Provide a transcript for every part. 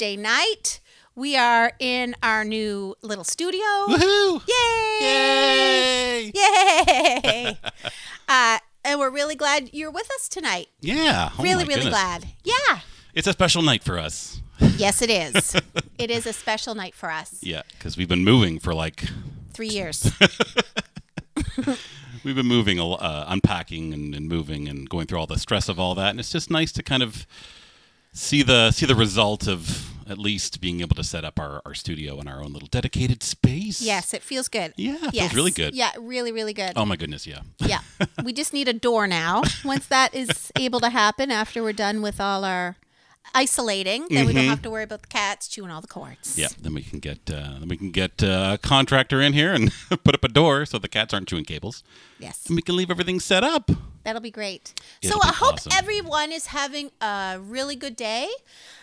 welcome everyone. Happy Wednesday night. We are in our new little studio. Woohoo! Yay! Yay! Yay! uh, and we're really glad you're with us tonight. Yeah. oh really, really goodness. glad. Yeah. It's a special night for us. Yes, it is. it is a special night for us. Yeah, because we've been moving for like Three years. we've been moving, uh, unpacking and, and moving and going through all the stress of all that, and it's just nice to kind of see the see the result of at least being able to set up our, our studio in our own little dedicated space. yes, it feels good. Yeah, it feels really good. Yeah, really, really good. Oh my goodness, yeah. Yeah. we just need a door now. Once that is able to happen after we're done with all our isolating, then we don't have to worry about the cats chewing all the cords. Mm-hmm. Yeah, then we can get uh, then we can get uh, a contractor in here and put up a door so the cats aren't chewing cables, Yes. and we can leave everything set up. That'll be great. It'll so be I hope awesome. everyone is having a really good day.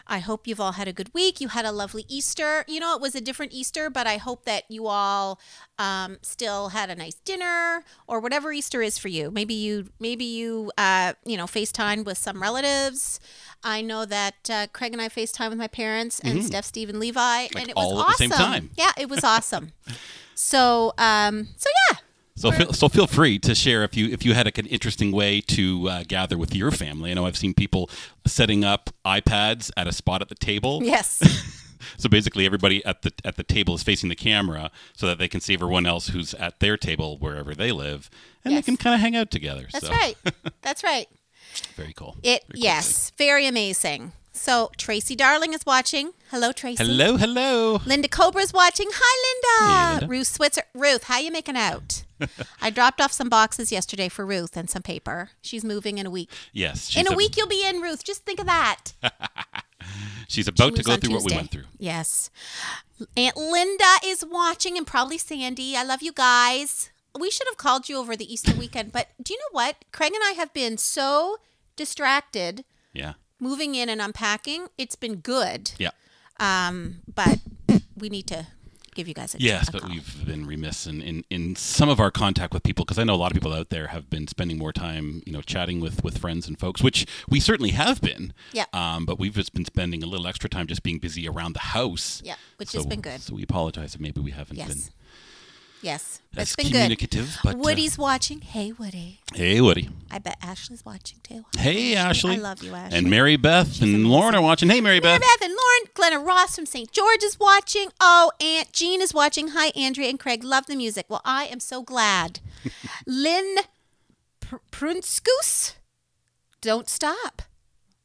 I hope you've all had a good week. You had a lovely Easter. You know, it was a different Easter, but I hope that you all um, still had a nice dinner or whatever Easter is for you. Maybe you, maybe you, uh, you know, FaceTime with some relatives. I know that uh, Craig and I FaceTime with my parents and Steph, Steve, and Levi, and it was all at awesome. the same time. Yeah, it was awesome. so, um, so yeah. So feel, so feel free to share if you if you had like an interesting way to uh, gather with your family. I know I've seen people setting up iPads at a spot at the table. Yes. So basically, everybody at the at the table is facing the camera, so that they can see everyone else who's at their table wherever they live, and Yes. they can kind of hang out together. That's so, right. That's right. Very cool. It Very cool yes, very amazing. So Tracy Darling is watching. Hello, Tracy. Hello, hello. Linda Cobra's watching. Hi, Linda. Hey, Linda. Ruth Switzer. Ruth, how you making out? I dropped off some boxes yesterday for Ruth and some paper. She's moving in a week. Yes, in a ab- week, you'll be in, Ruth. Just think of that. She's about to go through what we went through. Yes. Aunt Linda is watching and probably Sandy. I love you guys. We should have called you over the Easter weekend, but do you know what? Craig and I have been so distracted Yeah, moving in and unpacking. It's been good. yeah. Um, but we need to give you guys a Yes, a but call. we've been remiss in, in, in some of our contact with people because I know a lot of people out there have been spending more time, you know, chatting with, with friends and folks, which we certainly have been. Yeah. Um, but we've just been spending a little extra time just being busy around the house. Yeah, which So- has been good. So we apologize if maybe we haven't Yes. been Yes, as it's been good. communicative. But uh, Woody's watching. Hey, Woody. hey, Woody. I bet Ashley's watching too. Hey, Ashley. I love you, Ashley. And Mary Beth and Lauren are watching. Hey, Mary Beth. Mary Beth. Beth and Lauren, Glenna Ross from St. George is watching. Oh, Aunt Jean is watching. Hi, Andrea and Craig. Love the music. Well, I am so glad. Lynn Pr- Prunskus, don't stop.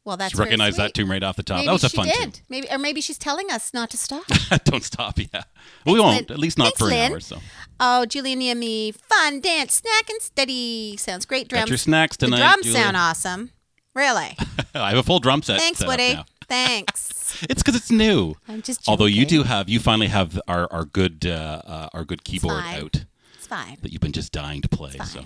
Well, that's recognize that tune right off the top. Maybe that was a she fun did. Maybe, or maybe she's telling us not to stop. Don't stop. Yeah. we won't. Lynn. At least not Thanks, for an Lynn. hour. So Oh, Julian me, fun dance, snack and steady. Sounds great. Drums. got your snacks the tonight. drums Julia. sound awesome. Really? I have a full drum set. Thanks, Woody. Thanks. It's because it's new. I'm just. Although you do have, you finally have our our good uh, uh, our good keyboard out It's fine. that you've been just dying to play. So.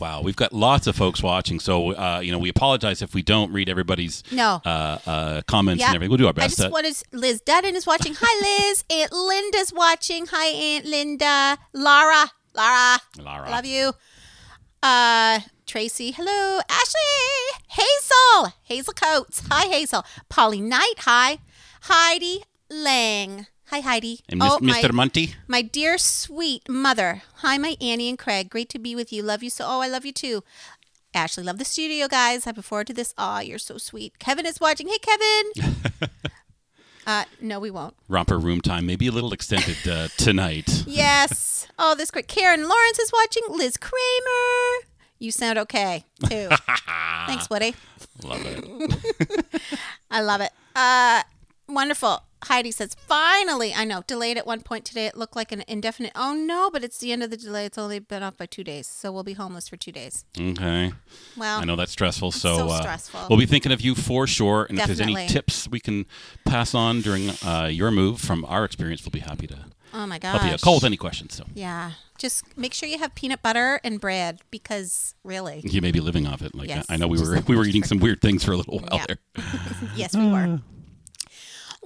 Wow, we've got lots of folks watching, so uh, you know we apologize if we don't read everybody's No. uh, uh, comments Yeah. and everything. We'll do our I best. just Uh, wanted Liz Dutton is watching. Hi, Liz. Aunt Linda's watching. Hi, Aunt Linda. Laura. Laura. I love you. Uh, Tracy. Hello. Ashley. Hazel. Hazel Coates. Hi, Hazel. Polly Knight. Hi. Heidi Lang. Hi, Heidi. and oh, my- Mr. Munty. My dear sweet mother. Hi, my Annie and Craig. Great to be with you. Love you so. Oh, I love you too. Ashley, love the studio, guys. I look forward to this. Aw, you're so sweet. Kevin is watching. Hey, Kevin. uh, no, we won't. Romper room time, maybe a little extended uh, tonight. Yes. Oh, this great. Karen Lawrence is watching. Liz Kramer. You sound okay too. Thanks, Woody. Love it. I love it. Uh, wonderful. Heidi says, finally, I know, delayed at one point today. It looked like an indefinite. Oh, no, but it's the end of the delay. It's only been off by two days. So we'll be homeless for two days. Okay. Well, I know that's stressful. So, so uh, stressful. we'll be thinking of you for sure. And if there's any tips we can pass on during uh, your move from our experience, we'll be happy to oh my gosh. help you. Call with any questions. So Yeah. Just make sure you have peanut butter and bread because really, you may be living off it. Like Yes, I know we just were like we were eating some weird things for a little while Yeah. there. yes, we were.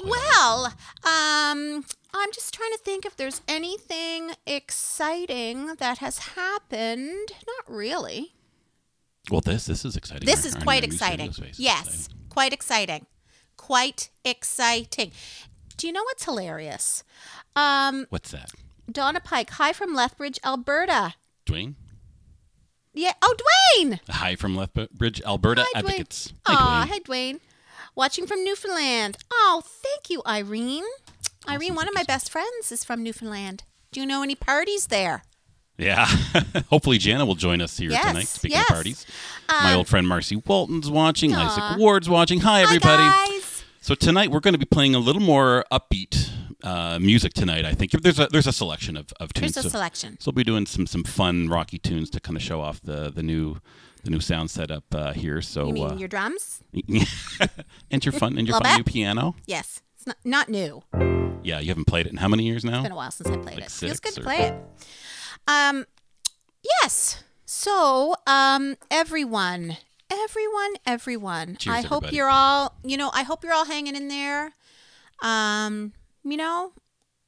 Well, um, I'm just trying to think if there's anything exciting that has happened. Not really. Well, this this is exciting. This is quite exciting. studio space is Yes, exciting. quite exciting. Quite exciting. Do you know what's hilarious? Um, What's that? Donna Pike, hi from Lethbridge, Alberta. Dwayne? Yeah. Oh, Dwayne. Hi from Lethbridge, Alberta Hi, Dwayne. Advocates. Aw, Hi, Dwayne. hi, Dwayne. Watching from Newfoundland. Oh, thank you, Irene. Irene, one of my best friends is from Newfoundland. Do you know any parties there? Yeah. Hopefully Jana will join us here Yes, tonight. Speaking yes. of parties. My Um, old friend Marcy Walton's watching. Aw. Isaac Ward's watching. Hi, everybody. Hi, guys. So tonight we're going to be playing a little more upbeat uh, music tonight. I think there's a there's a selection of, of tunes. There's a so, selection. so we'll be doing some some fun rocky tunes to kind of show off the the new the new sound setup uh, here. So You mean uh, your drums? and your fun and your fun bit. new piano. Yes. It's not, not new. Yeah, you haven't played it in how many years now? It's been a while since I played Like it. Feels good six to play it. Um, yes. So, um, everyone, everyone, everyone. Cheers, I hope everybody. you're all. You know, I hope you're all hanging in there. Um, you know,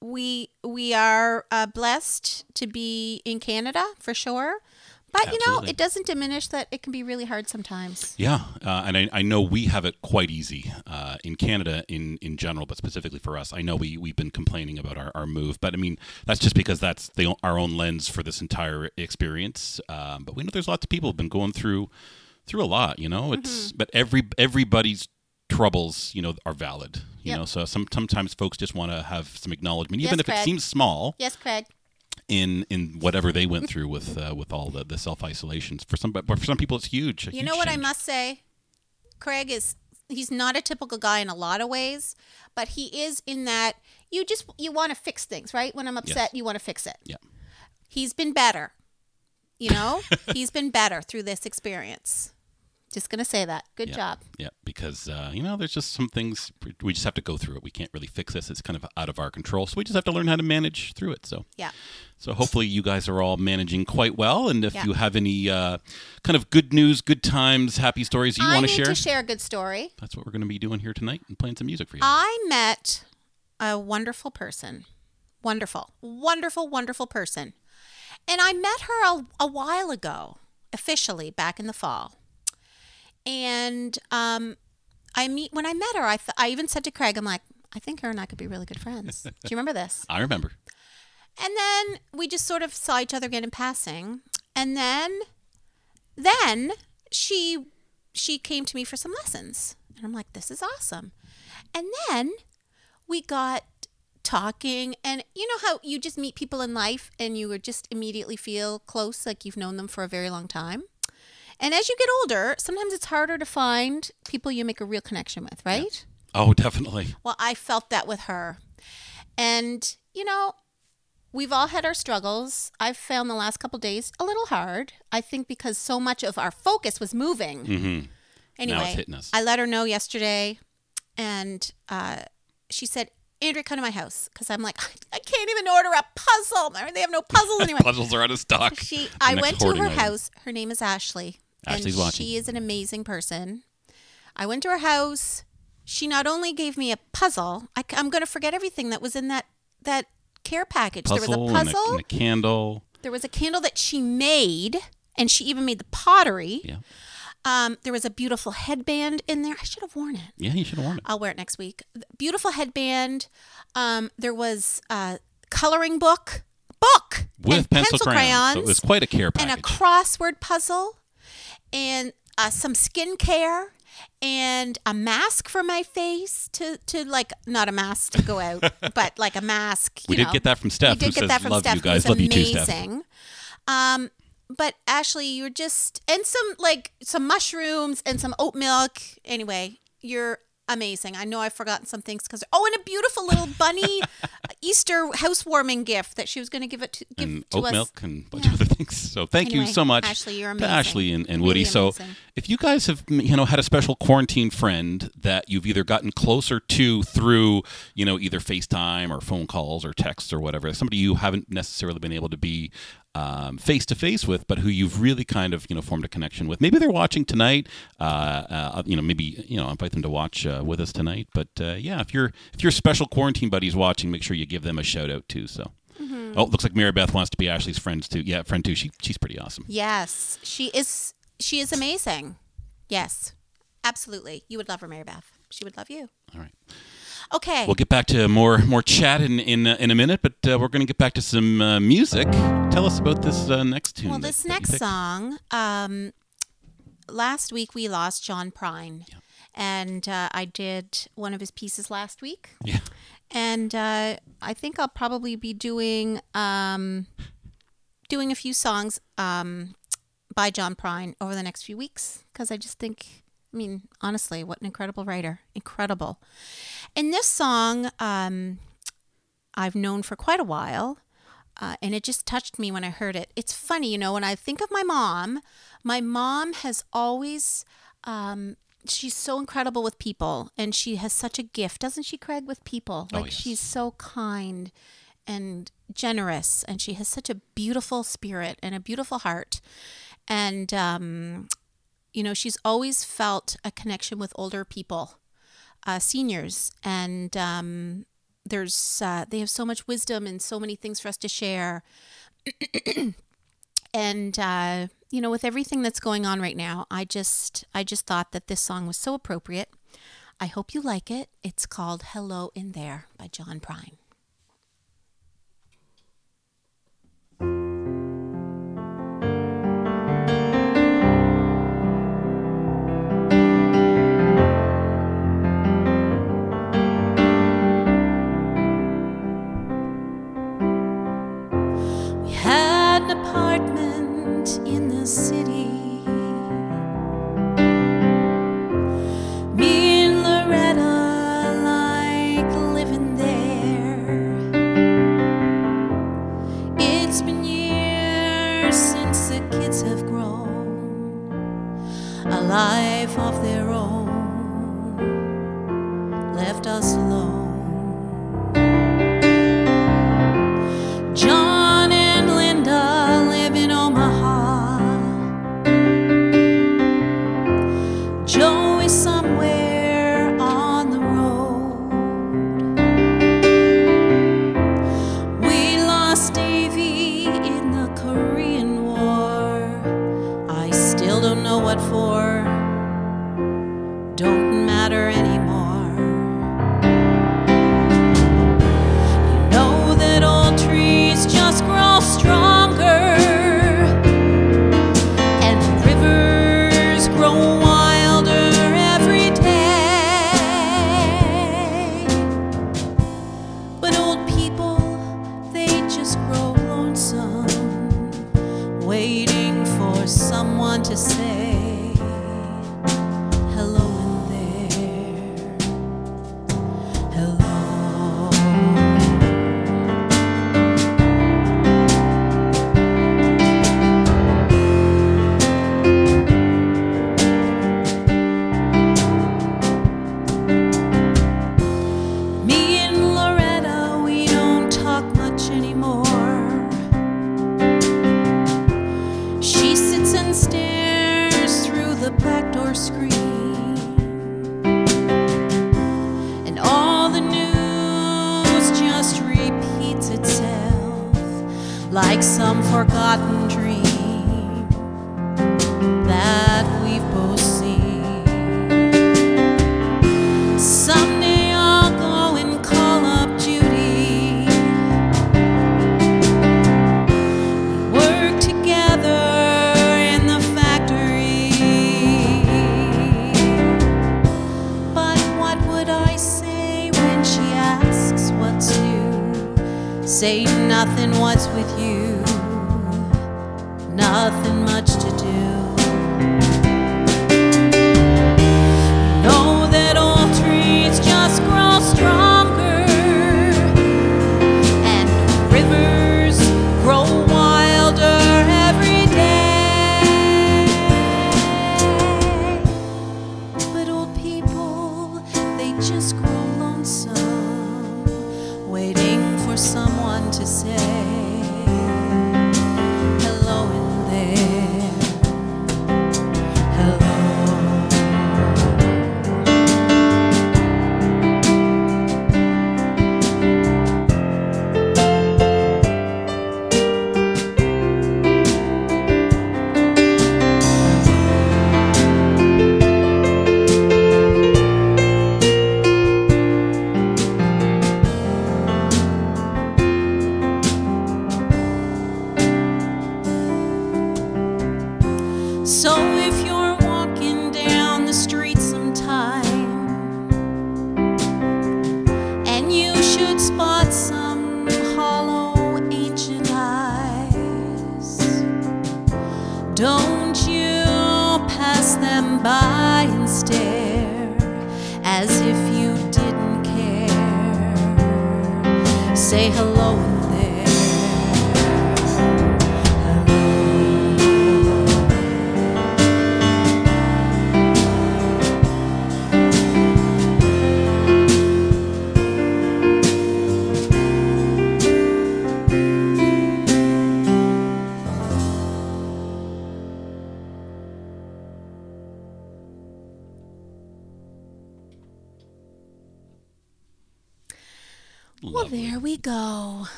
we we are uh, blessed to be in Canada for sure. But you know, it doesn't diminish that it can be really hard sometimes. Yeah, uh, and I, I know we have it quite easy uh, in Canada in, in general, but specifically for us. I know we, we've been complaining about our, our move, but I mean, that's just because that's the, our own lens for this entire experience. Um, but we know there's lots of people who've been going through through a lot, you know? Mm-hmm. It's But every everybody's troubles, you know, are valid, you Yep. know? So some, sometimes folks just want to have some acknowledgement, even Yes, if it seems small Yes, Craig. In in whatever they went through with uh, with all the, the self isolations. For some, but for some people, it's huge. You huge know what I must say? Craig is he's not a typical guy in a lot of ways, but he is in that you just you want to fix things, right? When I'm upset, you want to fix it. Yeah. He's been better. You know? he's been better through this experience. Just going to say that. Good Yeah. job. Yeah, because uh, you know, there's just some things we just have to go through it. We can't really fix this; it's kind of out of our control. So we just have to learn how to manage through it. So, Yeah. so hopefully, you guys are all managing quite well. And if Yeah. you have any uh, kind of good news, good times, happy stories you want to share, to share a good story. that's what we're going to be doing here tonight and playing some music for you. I met a wonderful person. Wonderful, wonderful, wonderful person. And I met her a, a while ago, officially back in the fall. And um, I meet when I met her, I, th- I even said to Craig, I'm like, I think her and I could be really good friends. Do you remember this? I remember. And then we just sort of saw each other again in passing. And then then she she came to me for some lessons. And I'm like, this is awesome. And then we got talking and you know how you just meet people in life and you would just immediately feel close like you've known them for a very long time. And as you get older, sometimes it's harder to find people you make a real connection with, right? Oh, definitely. Well, I felt that with her. And, you know, we've all had our struggles. I've found the last couple days a little hard. I think because so much of our focus was moving. Mm-hmm. Anyway. I let her know yesterday, and uh, she said, Andrea, come to my house. Because I'm like, I can't even order a puzzle. They have no puzzles anymore. Puzzles are out of stock. She, I went to her house. Her name is Ashley. Ashley's and watching. She is an amazing person. I went to her house. She not only gave me a puzzle. I, am going to forget everything that was in that that care package. Puzzle, there was a and a- puzzle. and a candle. there was a candle that she made, and she even made the pottery. Yeah. Um, there was a beautiful headband in there. I should have worn it. Yeah, you should have worn it. I'll wear it next week. Beautiful headband. Um, there was a coloring book, book With pencil, pencil crayons. crayons, So it was quite a care package. and a crossword puzzle, and uh, some skincare, and a mask for my face to to like not a mask to go out, but like a mask. We you did know. get that from Steph, We did who get says, that from "Love Steph. you guys. Love you too, Steph." amazing. Um, but Ashley, you're just and some like some mushrooms and some oat milk. Anyway, you're amazing. I know I've forgotten some things because oh, and a beautiful little bunny Easter housewarming gift that she was going to give it to give and to oat us. milk and a bunch of other things. So thank you so much, Ashley, you're amazing. Ashley and, and Really Woody. so if you guys have you know had a special quarantine friend that you've either gotten closer to through you know either FaceTime or phone calls or texts or whatever, somebody you haven't necessarily been able to be face to face with, but who you've really kind of you know formed a connection with. Maybe they're watching tonight. Uh, uh, you know, maybe you know invite them to watch uh, with us tonight. But uh, yeah, if your if your special quarantine buddies watching, make sure you give them a shout out too. So. Mm-hmm. Oh, it looks like Mary Beth wants to be Ashley's friends too. Yeah, friend too. She she's pretty awesome. Yes, she is. she is amazing. Yes, absolutely. You would love her, Mary Beth. She would love you. All right. Okay. We'll get back to more more chat in in, uh, in a minute, but uh, we're going to get back to some uh, music. Tell us about this uh, next tune. Well, this that you next song, um, last week we lost John Prine. And uh, I did one of his pieces last week. Yeah. And uh, I think I'll probably be doing um, doing a few songs um, by John Prine over the next few weeks because I just think, I mean, honestly, what an incredible writer. Incredible. And this song, um, I've known for quite a while. Uh, and it just touched me when I heard it. It's funny, you know, when I think of my mom, my mom has always, um, she's so incredible with people and she has such a gift, doesn't she, Craig, with people? Oh, Like yes. she's so kind and generous and she has such a beautiful spirit and a beautiful heart. And, um, you know, she's always felt a connection with older people, uh, seniors, and um, there's uh, they have so much wisdom and so many things for us to share. and uh, you know, with everything that's going on right now, I just I just thought that this song was so appropriate. I hope you like it. It's called "Hello in There" by John Prine. Life of their own, left us like some forgotten dream Say nothing, what's with you? Nothing much to do.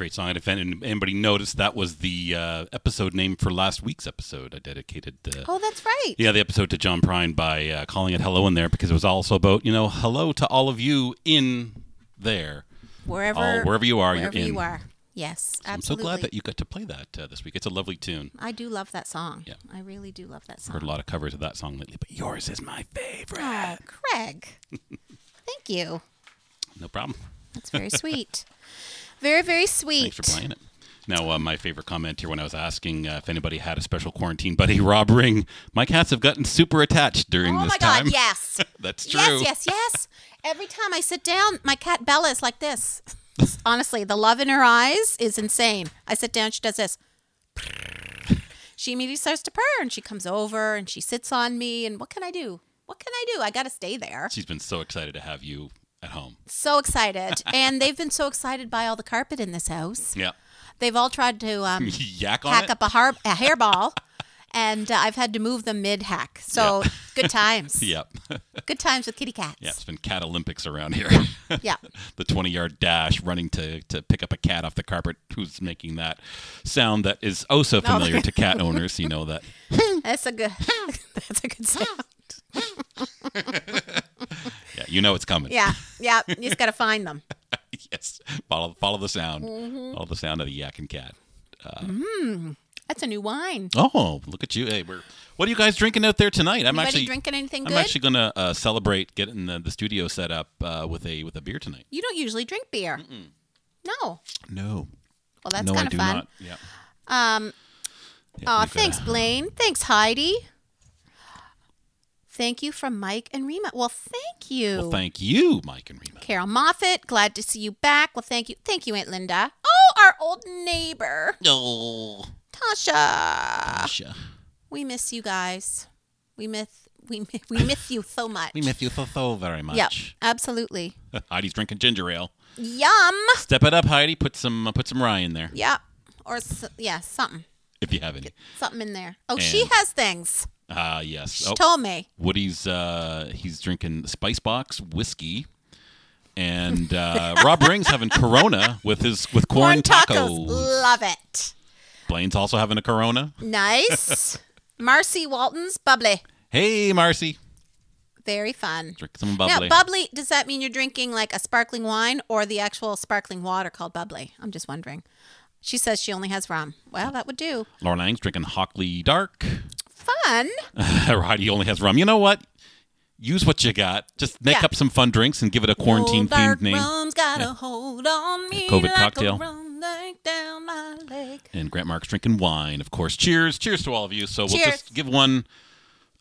Great song. And if anybody noticed, that was the uh, episode name for last week's episode. I dedicated the Oh, that's right. yeah the episode to John Prine by uh, calling it "Hello in There" because it was also about you know hello to all of you in there. Wherever, All- wherever you are, you're wherever you are. Yes, Absolutely. I'm so glad that you got to play that uh, this week. It's a lovely tune. I do love that song. Yeah. I really do love that song. Heard a lot of covers of that song lately, but yours is my favorite. Oh, Craig. Thank you. No problem. That's very sweet. Very, very sweet. Thanks for playing it. Now, uh, my favorite comment here when I was asking uh, if anybody had a special quarantine buddy, Rob Ring, my cats have gotten super attached during Oh this my. God, yes. That's true. Yes, yes, yes. Every time I sit down, my cat Bella is like this. Honestly, the love in her eyes is insane. I sit down, she does this. She immediately starts to purr and she comes over and she sits on me. And what can I do? What can I do? I got to stay there. She's been so excited to have you at home. So excited. and they've been so excited by all the carpet in this house. Yeah. They've all tried to um, Yak hack it? up a, har- a hairball. And uh, I've had to move them mid hack. So good times. Yep. Good times with kitty cats. yeah, it's been cat Olympics around here. Yeah. the 20 yard dash running to, to pick up a cat off the carpet who's making that sound that is oh so familiar to cat owners. You know that. That's a good. that's a good sound. Yeah, you know it's coming. Yeah, yeah. You just got to find them. yes. Follow, follow the sound. Mm-hmm. Follow the sound of the yak and cat. That's a new wine. Oh, look at you! Hey, we're what are you guys drinking out there tonight? I'm Anybody actually drinking anything I'm actually gonna uh, celebrate getting the, the studio set up uh, with a with a beer tonight. you don't usually drink beer. No. No, Well, that's no, kind of fun. not. Yeah. Um. Yeah, Oh, thanks, Blaine. Thanks, Heidi. Thank you from Mike and Rima. Well, thank you. Well, thank you, Mike and Rima. Carol Moffat, glad to see you back. Well, thank you. Thank you, Aunt Linda. Oh, our old neighbor, Oh, Tasha. Tasha. We miss you guys. We miss we we miss you so much. we miss you so, so very much. Yep, absolutely. Heidi's drinking ginger ale. Yum. Step it up, Heidi. Put some uh, put some rye in there Yeah. Or s- yeah, something, if you have any. something in there. She And- has things. Ah, yes. She Oh, told me. Woody's uh, he's drinking Spice Box whiskey, and uh, Rob Ring's having Corona with his with corn, tacos. Love it. Blaine's also having a Corona. Nice. Marcy Walton's bubbly. Hey, Marcy, Very fun. drink some bubbly. Now, bubbly, does that mean you're drinking like a sparkling wine or the actual sparkling water called bubbly? I'm just wondering. She says she only has rum. Well, that would do. Laura Lang's drinking Hockley Dark. Fun. He only has rum. You know what? Use what you got. Just make Yeah. up some fun drinks and give it a quarantine themed name. Rum's got a hold on me a COVID like cocktail. A down my leg. And Grant Mark's drinking wine, of course. Cheers. Cheers to all of you. So we'll just give one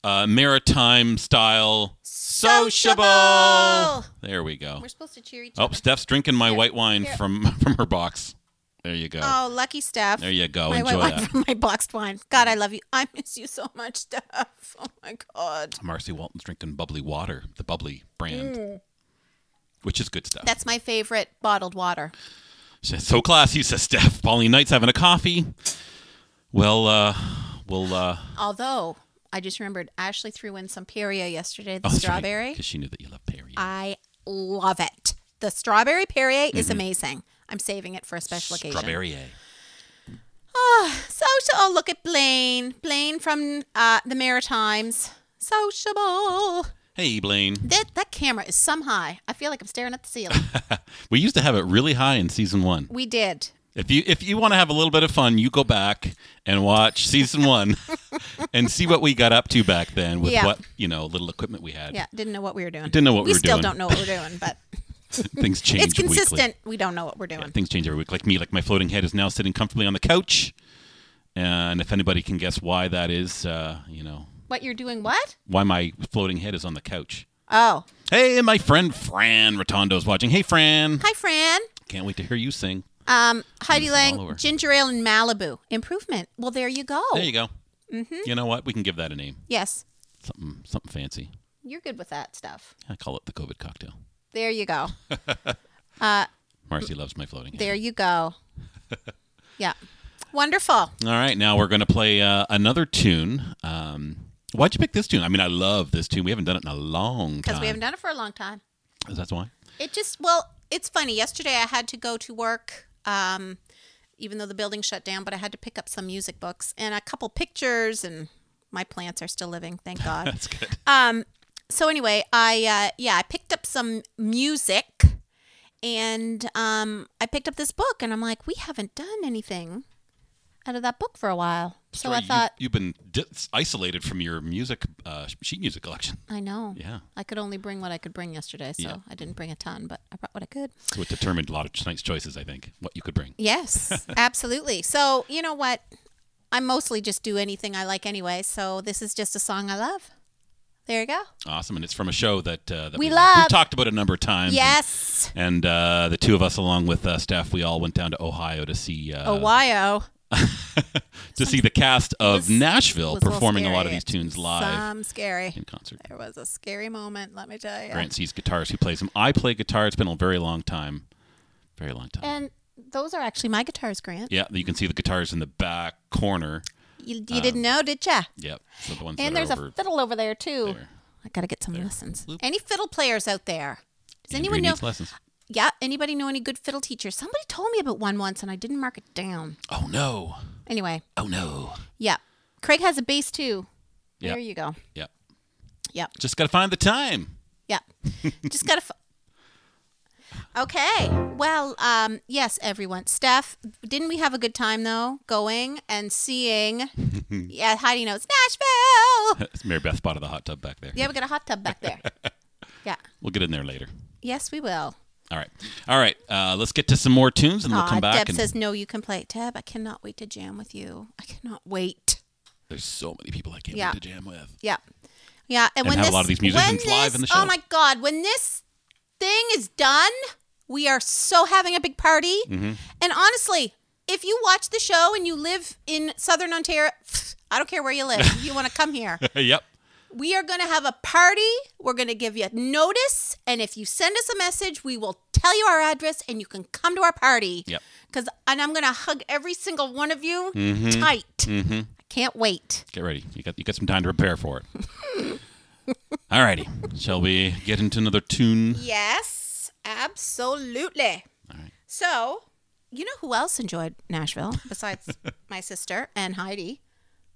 uh, maritime style sociable. Sociable. There we go. We're supposed to cheer each Oh, other. Steph's drinking my Here, white wine here. from from her box. There you go. Oh, lucky Steph. There you go. My Enjoy white wine that. from my boxed wine. God, I love you. I miss you so much, Steph. Oh my God. Marcy Walton's drinking bubbly water, the bubbly brand, Mm. which is good stuff. That's my favorite bottled water. Says, so classy, says Steph. Pauline Knight's having a coffee. Well, uh, we'll. Uh, Although I just remembered Ashley threw in some Perrier yesterday, the oh, strawberry. Because she knew that you love Perrier. I love it. The strawberry Perrier is amazing. I'm saving it for a special occasion. Strawberry. So, so oh, look at Blaine. Blaine from uh, the Maritimes. Sociable. Hey, Blaine. That that camera is some high. I feel like I'm staring at the ceiling. We used to have it really high in season one. we did. If you if you want to have a little bit of fun, you go back and watch season one and see what we got up to back then with Yeah. what you know little equipment we had. Yeah, didn't know what we were doing. Didn't know what we were doing. We still don't know what we're doing, but Things change. it's consistent. Weekly. We don't know what we're doing. Yeah, things change every week. Like me, like my floating head is now sitting comfortably on the couch, and if anybody can guess why that is, uh, you know, What you're doing? What? why my floating head is on the couch. Oh, Hey, my friend Fran Rotondo's watching. Hey, Fran. hi, Fran. Can't wait to hear you sing. Um, Heidi This is all over. Lang, ginger ale in Malibu. Improvement. Well, there you go. There you go. Mm-hmm. You know what? We can give that a name. Yes, Something something fancy. you're good with that stuff. I call it the COVID cocktail. There you go. Marcy loves my floating. head. There you go. yeah. Wonderful. All right, now we're going to play uh, another tune. Um, why'd you pick this tune? I mean, I love this tune. We haven't done it in a long time. Because we haven't done it for a long time. That's why. It just, well, it's funny. Yesterday I had to go to work, um, even though the building shut down, but I had to pick up some music books and a couple pictures, and my plants are still living, thank God. That's good. um, so anyway, I uh, yeah, I picked up some music, and um, I picked up this book, and I'm like, we haven't done anything out of that book for a while. So Sorry, I thought, you've been dis- isolated from your music uh, sheet music collection. I know. Yeah, I could only bring what I could bring yesterday, so Yeah. I didn't bring a ton, but I brought what I could. so it determined a lot of tonight's choices. I think what you could bring. Yes, absolutely. So, you know what? I mostly just do anything I like anyway. So, this is just a song I love. There you go. Awesome, and it's from a show that uh, that We We've talked about a number of times. Yes. And, uh, the two of us, along with uh, Steph, we all went down to Ohio to see uh, Ohio. to see the cast of was- Nashville was a performing a lot of these tunes live Some scary. in concert. There was a scary moment, let me tell you. Grant sees guitars. He plays them. I play guitar. It's been a very long time. Very long time. And those are actually my guitars, Grant. yeah, you can see the guitars in the back corner. You, you um, didn't know, did ya? Yep. So the ones And there's a fiddle over there too. there. I got to get some lessons. Bloop. Any fiddle players out there? Does anyone know? lessons. Yeah, anybody know any good fiddle teachers? Somebody told me about one once and I didn't mark it down. Oh no. Anyway, Oh no. yeah. Craig has a bass too. Yep. There you go. Yep. Yep. Just got to find the time. Yep. Just gotta. F- okay. Well, um, yes, everyone. Steph, didn't we have a good time though, going and seeing? yeah, Heidi knows Nashville. It's Mary Beth spotted the hot tub back there. Yeah, we got a hot tub back there. Yeah. We'll get in there later. Yes, we will. All right. All right. Uh, let's get to some more tunes and we'll Aw, come back. Deb and says no. You can play. it, Deb, I cannot wait to jam with you. I cannot wait. there's so many people I can't Yeah. wait to jam with. Yeah. Yeah. And, And when have a this, lot of these musicians when live in the show. Oh my God. When this thing is done, we are so having a big party. Mm-hmm. And honestly, if you watch the show and you live in Southern Ontario, I don't care where you live. you want to come here. yep. We are going to have a party. We're going to give you notice. And if you send us a message, we will tell you our address and you can come to our party. Yep. Cause, and I'm going to hug every single one of you tight. Mm-hmm. I can't wait. Get ready. You got you got some time to prepare for it. All righty. Shall we get into another tune? Yes, absolutely. All right. So, you know who else enjoyed Nashville besides my sister and Heidi?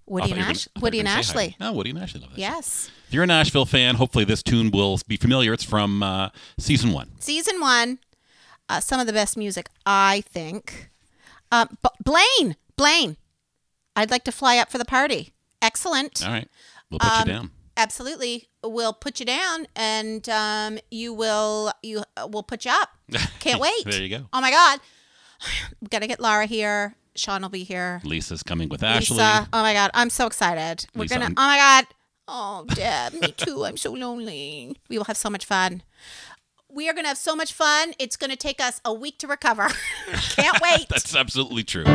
Woody and Ash- gonna- Woody and Ashley. Oh, Woody and Ashley love this. Yes. If you're a Nashville fan, hopefully this tune will be familiar. It's from uh, season one. Season one, uh, some of the best music, I think. Uh, B- Blaine, Blaine, I'd like to fly up for the party. Excellent. All right. We'll put Um, you down. Absolutely, we'll put you down, and um, you will you uh, we'll put you up. Can't wait. There you go. Oh my God, we gotta get Laura here. Sean will be here. Lisa's coming with Ashley. Lisa. Oh my God, I'm so excited. We're Lisa, gonna. I'm- Oh my God. Oh, Deb, me too. I'm so lonely. We will have so much fun. We are gonna have so much fun. It's gonna take us a week to recover. Can't wait. That's absolutely true. All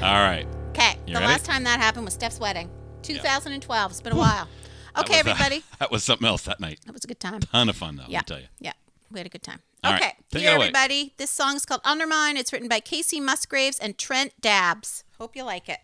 right. Okay. The ready? last time that happened was Steph's wedding, 2012. It's been a while. That Okay, was, uh, everybody. that was something else that night. That was a good time. Ton of fun, though. Yeah. I'll tell you. Yeah. We had a good time. All right, okay. take Here, everybody. This song is called Undermine. It's written by Kacey Musgraves and Trent Dabbs. Hope you like it.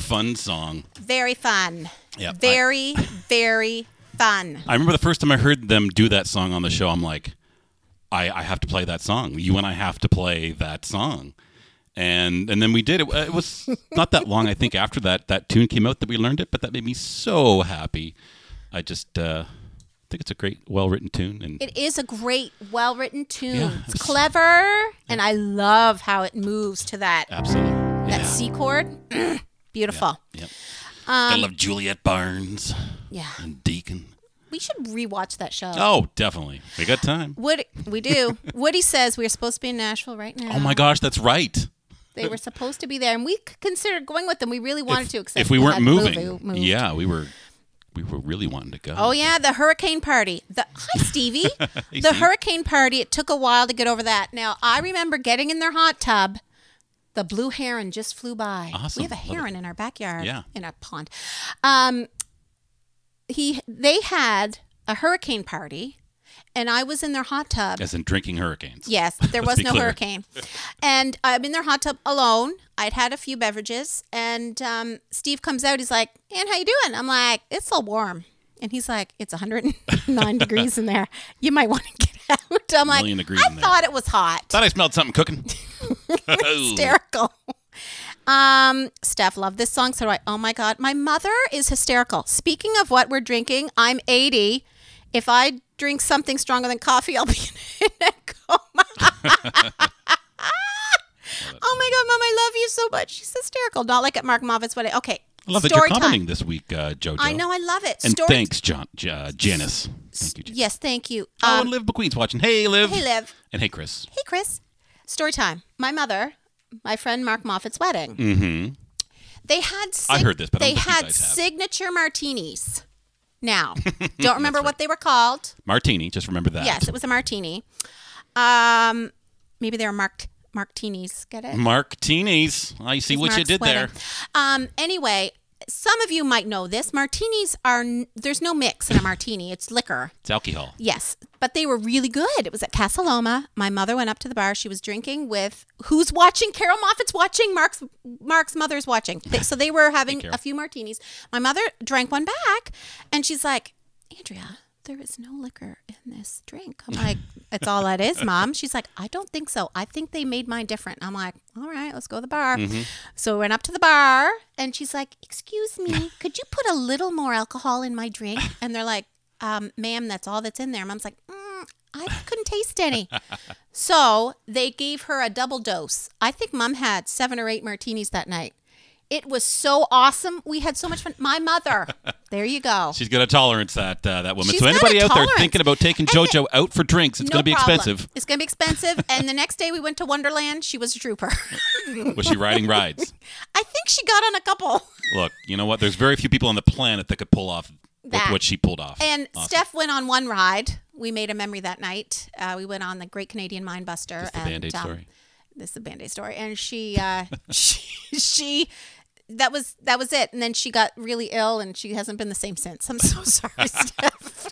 Fun song. Very fun. Yep, I- Very, very fun. I remember the first time I heard them do that song on the show, I'm like, I, I have to play that song. You and I have to play that song. And and then we did. It, it was not that long, I think, after that that tune came out that we learned it, but that made me so happy. I just uh, think it's a great, well written tune. And It is a great, well written tune. Yeah, it's clever, and I love how it moves to that absolutely. that yeah. C chord. Beautiful. Yep. Gotta um, love Juliette Barnes Yeah. and Deacon. We should rewatch that show. Oh, definitely. We got time. Woody, we do. Woody says we are supposed to be in Nashville right now. Oh my gosh, that's right. They were supposed to be there, and we considered going with them. We really wanted if, to, except if we weren't moving, moved- yeah, we were. We were really wanting to go. Oh yeah, the hurricane party. The hi Stevie. the Steve. hurricane party. It took a while to get over that. Now I remember getting in their hot tub. The blue heron just flew by. Awesome. We have a heron in our backyard. Yeah. In a pond. Um, he they had a hurricane party, and I was in their hot tub. As in drinking hurricanes. Yes, there was no clear. hurricane. And I'm in their hot tub alone. I'd had a few beverages, and um, Steve comes out. He's like, "Ann, how you doing?" I'm like, "It's so warm." And he's like, "It's 109 degrees in there. You might want to get out." I'm like, "I in there." thought it was hot." Thought I smelled something cooking. hysterical. Um, Steph loved this song, so do I. Oh my god, my mother is hysterical. Speaking of what we're drinking, I'm 80. If I drink something stronger than coffee, I'll be in a coma. oh my god, mom, I love you so much. She's hysterical. Not like at Mark Moffat's wedding. Okay, I love that story you're commenting time. this week, uh, JoJo. I know, I love it. And story thanks, John, uh, Janice. Thank you, Janice. Yes, thank you. oh, Um, and Liv McQueen's watching. Hey, Liv. hey, Liv. And hey, Chris. Hey, Chris. Story time. My mother, my friend Mark Moffat's wedding. Mm-hmm. They had. Sig- I heard this, but I they you had signature martinis. Now, don't remember what they were called. Martini. Just remember that. Yes, it was a martini. Um, maybe they were marked martinis. Get it? Martinis. I see what you Mark's did there. Um, anyway, some of you might know this. Martinis are n- there's no mix in a martini. It's liquor. It's alcohol. Yes, but they were really good. It was at Casa Loma. My mother went up to the bar. She was drinking with who's watching? Carol Moffat's watching. Mark's Mark's mother's watching. They, so they were having a few martinis. My mother drank one back, and she's like, "Andrea, there is no liquor in this drink." I'm like, "It's all that is, mom." She's like, "I don't think so. I think they made mine different." I'm like, "All right, let's go to the bar." Mm-hmm. So we went up to the bar, and she's like, "Excuse me, could you put a little more alcohol in my drink?" And they're like, um, "Ma'am, that's all that's in there." Mom's like, mm, I couldn't taste any. so they gave her a double dose. I think mom had seven or eight martinis that night. It was so awesome. We had so much fun. My mother. There you go. She's got a tolerance that uh, that woman. She's so anybody out there thinking about taking And JoJo out for drinks, it's No going to be problem. expensive. It's going to be expensive. and the next day we went to Wonderland. She was a trooper. Was she riding rides? I think she got on a couple. Look, you know what? There's very few people on the planet that could pull off That. what she pulled off. And Awesome. Steph went on one ride. We made a memory that night. Uh, we went on the Great Canadian Mine Buster. The and, Band-Aid um, story. This is the Band Aid story. And she, uh, she, she, that was that was it. And then she got really ill, and she hasn't been the same since. I'm so sorry, Steph.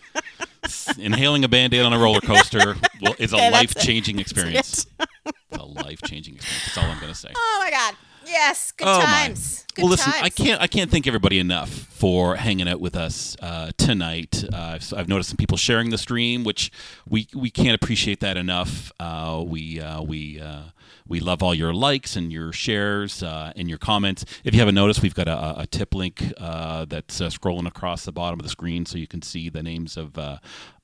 Inhaling a band-aid on a roller coaster is a it. life-changing experience. it's a life-changing experience. That's all I'm going to say. Oh my God! Yes, good Oh, times. Good well, listen, times. I can't I can't thank everybody enough for hanging out with us uh, tonight. Uh, I've, I've noticed some people sharing the stream, which we we can't appreciate that enough. Uh, we uh, we uh, we love all your likes and your shares uh, and your comments. If you haven't noticed, we've got a, a tip link uh, that's uh, scrolling across the bottom of the screen, so you can see the names of.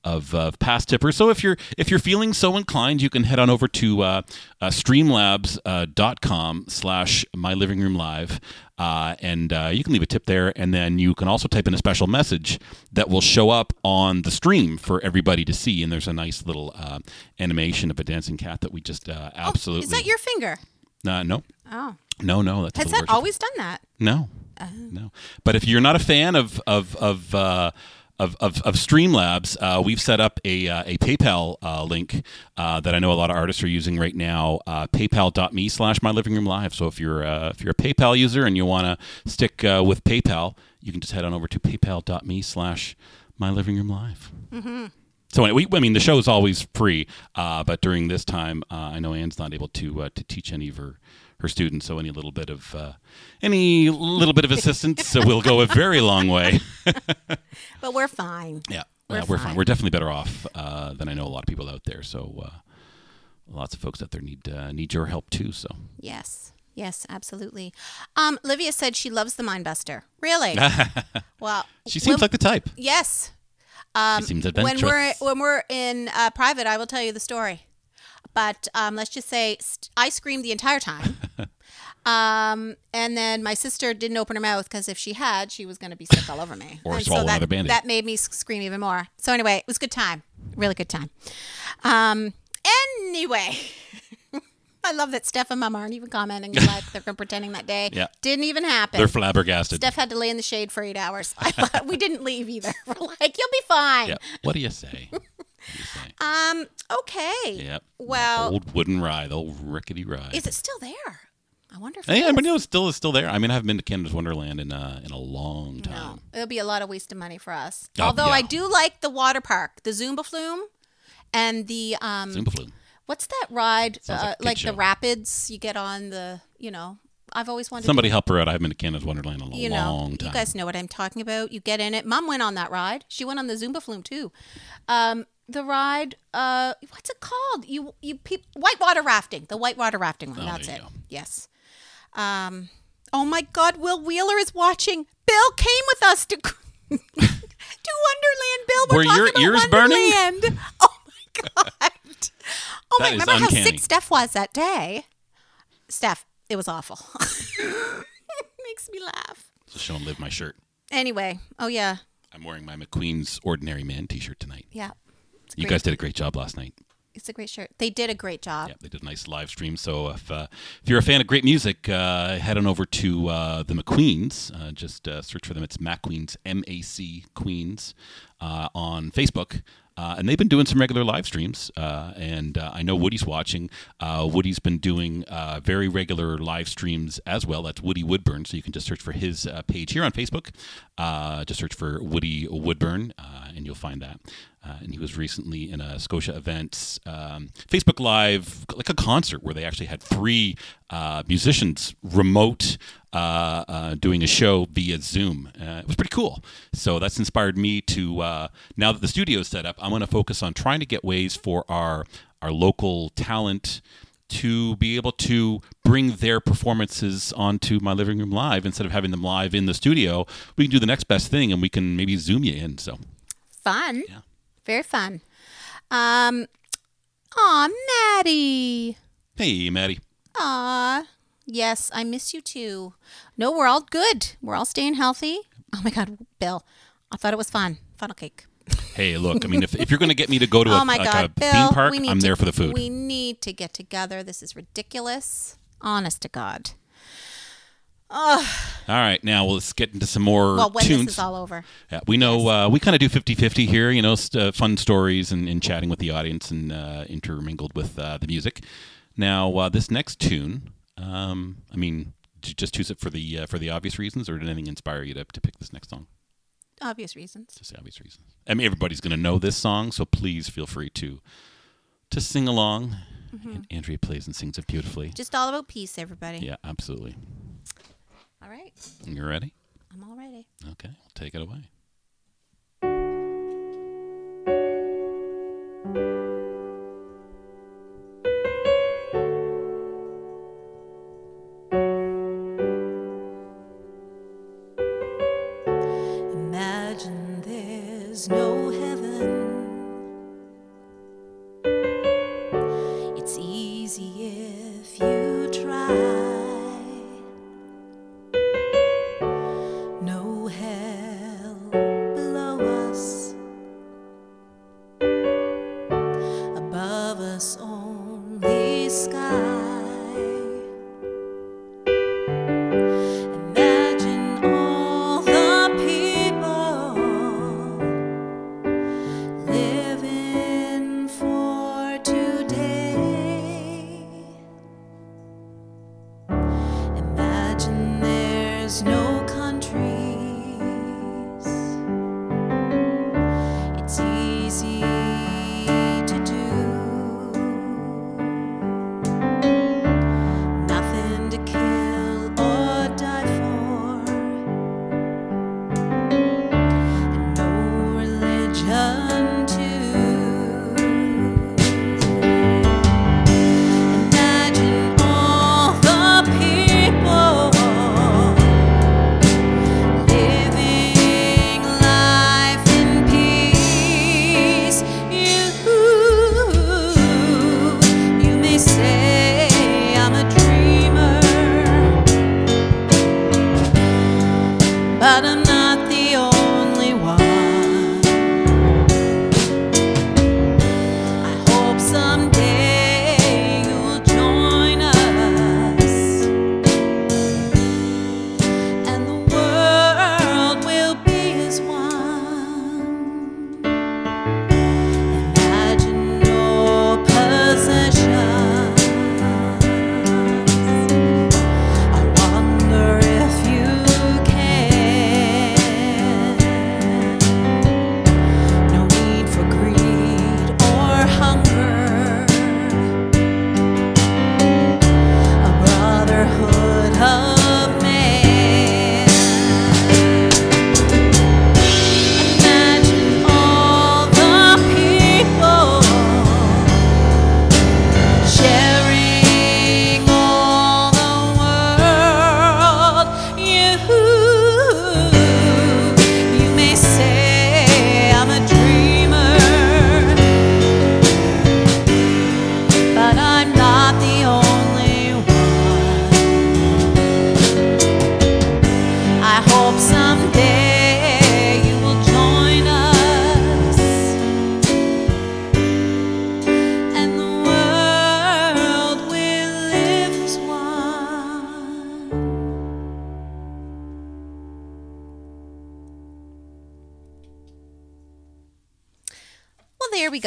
Uh, of uh, past tippers. So if you're if you're feeling so inclined, you can head on over to uh, uh, streamlabs.com slash my living room live. Uh, and uh, you can leave a tip there, and then you can also type in a special message that will show up on the stream for everybody to see. And there's a nice little uh, animation of a dancing cat that we just uh, absolutely. Is that your finger? Uh, no, Oh, no, no. That's has that always done that? no, no. But if you're not a fan of of of uh, of, of, of Streamlabs, uh, we've set up a, uh, a PayPal uh, link uh, that I know a lot of artists are using right now. Uh, PayPal.me slash My Living Room Live. So if you're uh, if you're a PayPal user and you want to stick uh, with PayPal, you can just head on over to PayPal.me slash My Living Room Live. So anyway, we, I mean, the show is always free, uh, but during this time, uh, I know Anne's not able to uh, to teach any of her, her students. So any little bit of uh, any little bit of assistance uh, will go a very long way. But we're fine. yeah, We're Uh, we're fine. fine. We're definitely better off uh, than I know a lot of people out there. So uh, lots of folks out there need uh, need your help too. So Yes. Yes, absolutely. Um, Livia said she loves the Minebuster. Really? well, she seems when- like the type. yes. Um, She seems adventurous. when we're when we're in uh, private, I will tell you the story. But um, let's just say st- I screamed the entire time. Um, and then my sister didn't open her mouth because if she had, she was going to be sick all over me. Or and swallow so that, another Band-Aid. That made me scream even more. So anyway, it was a good time. Really good time. Um, anyway, I love that Steph and Mom aren't even commenting like they're pretending that day. Yeah. Didn't even happen. They're flabbergasted. Steph had to lay in the shade for eight hours. I thought we didn't leave either. We're like, you'll be fine. yeah. What do you say? What do you say? Um. Okay. Yep. Well, old wooden ride, the old rickety ride. is it still there? I wonder if. Hey, it I is. mean, it's still it's still there. I mean, I haven't been to Canada's Wonderland in uh, in a long No, time. it'll be a lot of waste of money for us. Oh, Although I do like the water park, the Zumba Flume, and the um, Zumba Flume. what's that ride? Like Uh, kid like the rapids you get on the, you know. I've always wanted. Somebody to, help her out. I haven't been to Canada's Wonderland in a you know, long time. you guys know what I'm talking about. You get in it. Mom went on that ride. She went on the Zumba Flume too. Um, the ride, uh, what's it called? You you peop whitewater rafting. The whitewater rafting one. Oh, That's it. go. Yes. Um. Oh my God, Will Wheeler is watching. Bill came with us to to Wonderland. Bill, we're Were your ears burning? Oh my God. Oh That my! Remember how sick Steph was that day? Steph, it was awful. Makes me laugh. So show 'em live my shirt. Anyway, oh yeah, I'm wearing my McQueen's Ordinary Man T-shirt tonight. yeah. You great- guys did a great job last night. It's a great shirt. They did a great job. Yeah, they did a nice live stream. So if uh, if you're a fan of great music, uh, head on over to uh, the McQueens. Uh, just uh, search for them. It's Mac Queens, M A C Queens, uh, on Facebook. Uh, and they've been doing some regular live streams. Uh, and uh, I know Woody's watching. Uh, Woody's been doing uh, very regular live streams as well. That's Woody Woodburn. So you can just search for his uh, page here on Facebook. Uh, just search for Woody Woodburn, uh, and you'll find that. Uh, and he was recently in a Scotia Events um, Facebook Live, like a concert where they actually had three uh, musicians remote uh, uh, doing a show via Zoom. Uh, it was pretty cool. So that's inspired me to uh, now that the studio is set up, I'm going to focus on trying to get ways for our our local talent to be able to bring their performances onto my living room live instead of having them live in the studio. We can do the next best thing, and we can maybe zoom you in. So Fun. Yeah. Very fun. Um, aw, Maddie. Hey, Maddie. Aw, yes, I miss you too. No, we're all good. We're all staying healthy. Oh my God, Bill, I thought it was fun. Funnel cake. Hey, look. I mean, if, if you're going to get me to go to a, oh my like God, a Bill, theme park, I'm to, there for the food. We need to get together. This is ridiculous. Honest to God. All right, now let's get into some more Well, when tunes. this is all over. Yeah, we know uh, we kind of do 50-50 here, you know, st- uh, fun stories and, and chatting with the audience and uh, intermingled with uh, the music. Now, uh, this next tune, um, I mean, did you just choose it for the uh, for the obvious reasons, or did anything inspire you to, to pick this next song? Obvious reasons. Just the obvious reasons. I mean, everybody's going to know this song, so please feel free to to sing along. Mm-hmm. And Andrea plays and sings it beautifully. Just all about peace, everybody. Yeah, absolutely. All right. You ready? I'm all ready. Okay, well, take it away.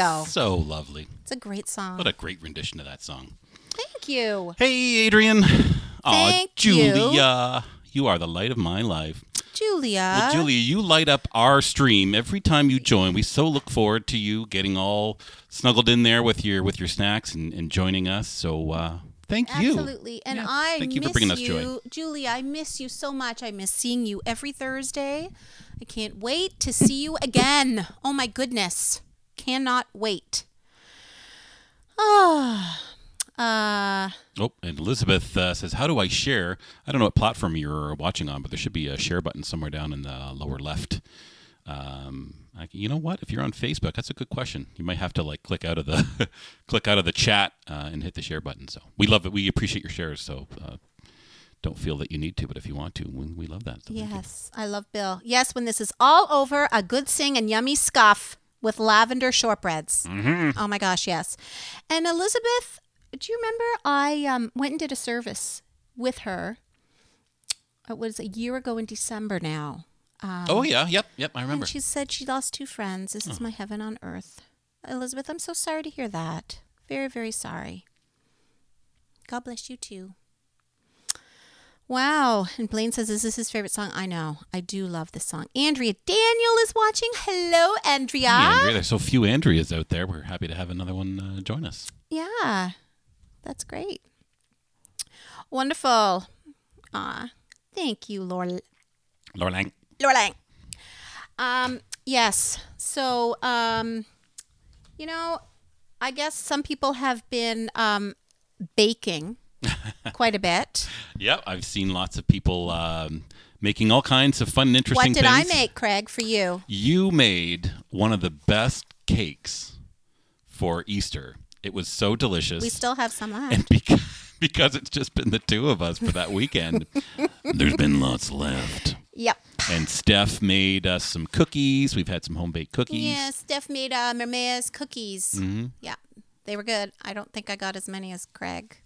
Well, there we go. So lovely. It's a great song. What a great rendition of that song. Thank you. Hey, Adrian. Aw, Thank you. Julia. You are the light of my life. Julia. Well, Julia, you light up our stream every time you join. We so look forward to you getting all snuggled in there with your with your snacks and, and joining us. So uh, thank you. Absolutely. And Yeah, I thank you miss for bringing us you. joy. Julie, I miss you so much. I miss seeing you every Thursday. I can't wait to see you again. Oh my goodness. Cannot wait. Ah. uh Oh, and Elizabeth uh, says, "How do I share? I don't know what platform you're watching on, but there should be a share button somewhere down in the lower left Um, I, you know what? If you're on Facebook, that's a good question. You might have to like click out of the click out of the chat uh, and hit the share button. So we love it. We appreciate your shares. So uh, don't feel that you need to, but if you want to, we, we love that. So. Yes, I love Bill. Yes, when this is all over, a good sing and yummy scuff with lavender shortbreads. Mm-hmm. Oh my gosh, yes. And Elizabeth, do you remember I um, went and did a service with her? It was a year ago in December now. Um, Oh yeah, yep, yep. I remember. And she said she lost two friends. This is my heaven on earth. Elizabeth, I'm so sorry to hear that. Very, very sorry. God bless you too. Wow. And Blaine says, Is this his favorite song? I know. I do love this song. Andrea Daniel is watching. Hello, Andrea. Hey, Andrea, there's so few Andreas out there. We're happy to have another one uh, join us. Yeah. That's great. Wonderful. Ah, thank you, Laura. Laura Lang. Laura Lang. Um, yes. So, um, you know, I guess some people have been um, baking quite a bit. Yep, I've seen lots of people um, making all kinds of fun and interesting What did I make, Craig, for you? You made one of the best cakes for Easter. It was so delicious. We still have some left. and because, because it's just been the two of us for that weekend, there's been lots left. Yep. And Steph made us some cookies. We've had some home baked cookies. Yeah, Steph made uh, Mermea's cookies. Mm-hmm. Yeah, they were good. I don't think I got as many as Craig.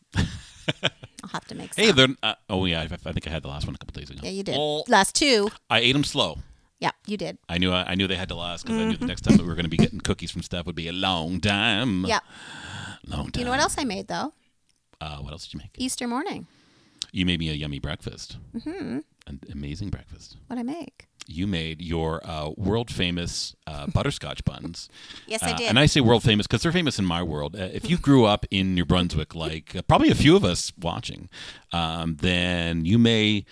I'll have to make some. Hey, they're uh, oh yeah, I, I think I had the last one a couple days ago. yeah, you did. Well, Last two. I ate them slow. Yeah, you did. I knew I, knew they had to last because I knew the next time that we were going to be getting cookies from Steph would be a long time. Yeah. long time. You know what else I made though? Uh, what else did you make? Easter morning. You made me a yummy breakfast. Mm-hmm. An amazing breakfast. What I make? You made your uh, world famous uh, butterscotch buns. Yes, I Uh, did. and I say world famous because they're famous in my world. Uh, if you grew up in New Brunswick, like uh, probably a few of us watching, um, then you may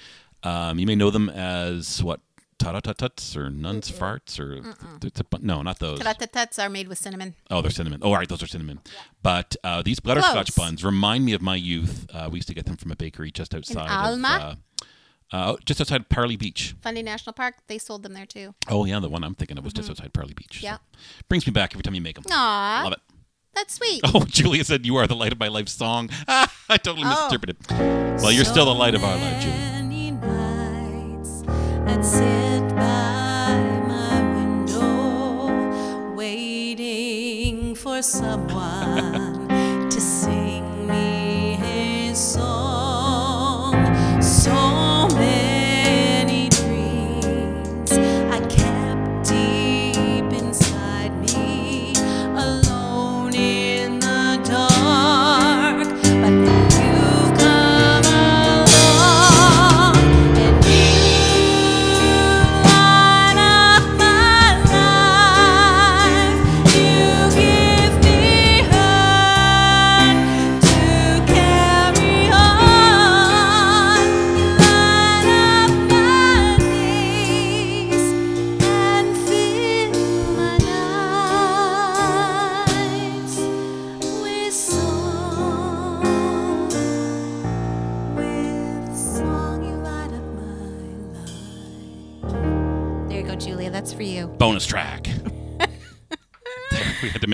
um, you may know them as what taratatuts or nuns farts or no, not those. Taratatuts are made with cinnamon. Oh, they're cinnamon. Oh, all right, those are cinnamon. But uh, these butterscotch Close. buns remind me of my youth. Uh, we used to get them from a bakery just outside Alma? of uh, uh, just outside Parlee Beach. Fundy National Park. They sold them there too. Oh yeah, the one I'm thinking of was just outside Parlee Beach. Mm-hmm. Yeah. brings me back every time you make them. Aw, Love it. that's sweet. Oh, Julia said you are the light of my life song. Ah, I totally Oh. misinterpreted. Well, you're still the light of our life, Julia. Many nights I'd sit by my window, waiting for someone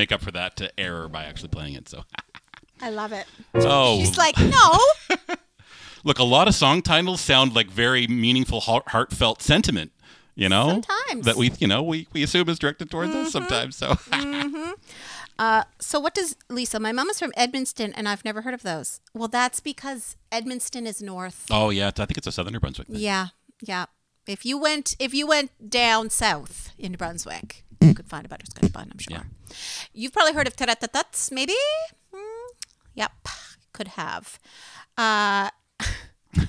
make up for that to error by actually playing it. So, I love it. oh, She's like, no. look, a lot of song titles sound like very meaningful, heart- heartfelt sentiment. You know, Sometimes. that we, you know, we, we assume is directed towards us sometimes. So, Uh, so what does Lisa? My mom is from Edmundston, and I've never heard of those. Well, that's because Edmundston is north. oh yeah, I think it's a Southern New Brunswick. Thing. Yeah, yeah. If you went, if you went down south in New Brunswick, you could find a butterscotch bun. I'm sure. Yeah. You've probably heard of taratatuts, maybe. Mm, yep, could have. Uh,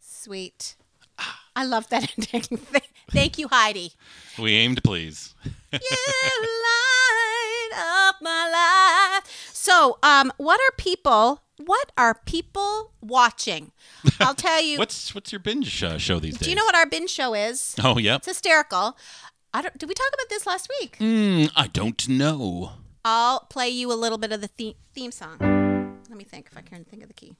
sweet. I love that ending. Thank you, Heidi. We aim to please. you light up my life. So, um, what are people? What are people watching? I'll tell you. What's what's your binge uh, show these days? do you know what our binge show is? Oh yeah. It's hysterical. I don't. Did we talk about this last week? Mm, I don't know. I'll play you a little bit of the theme, theme song. Let me think if I can think of the key.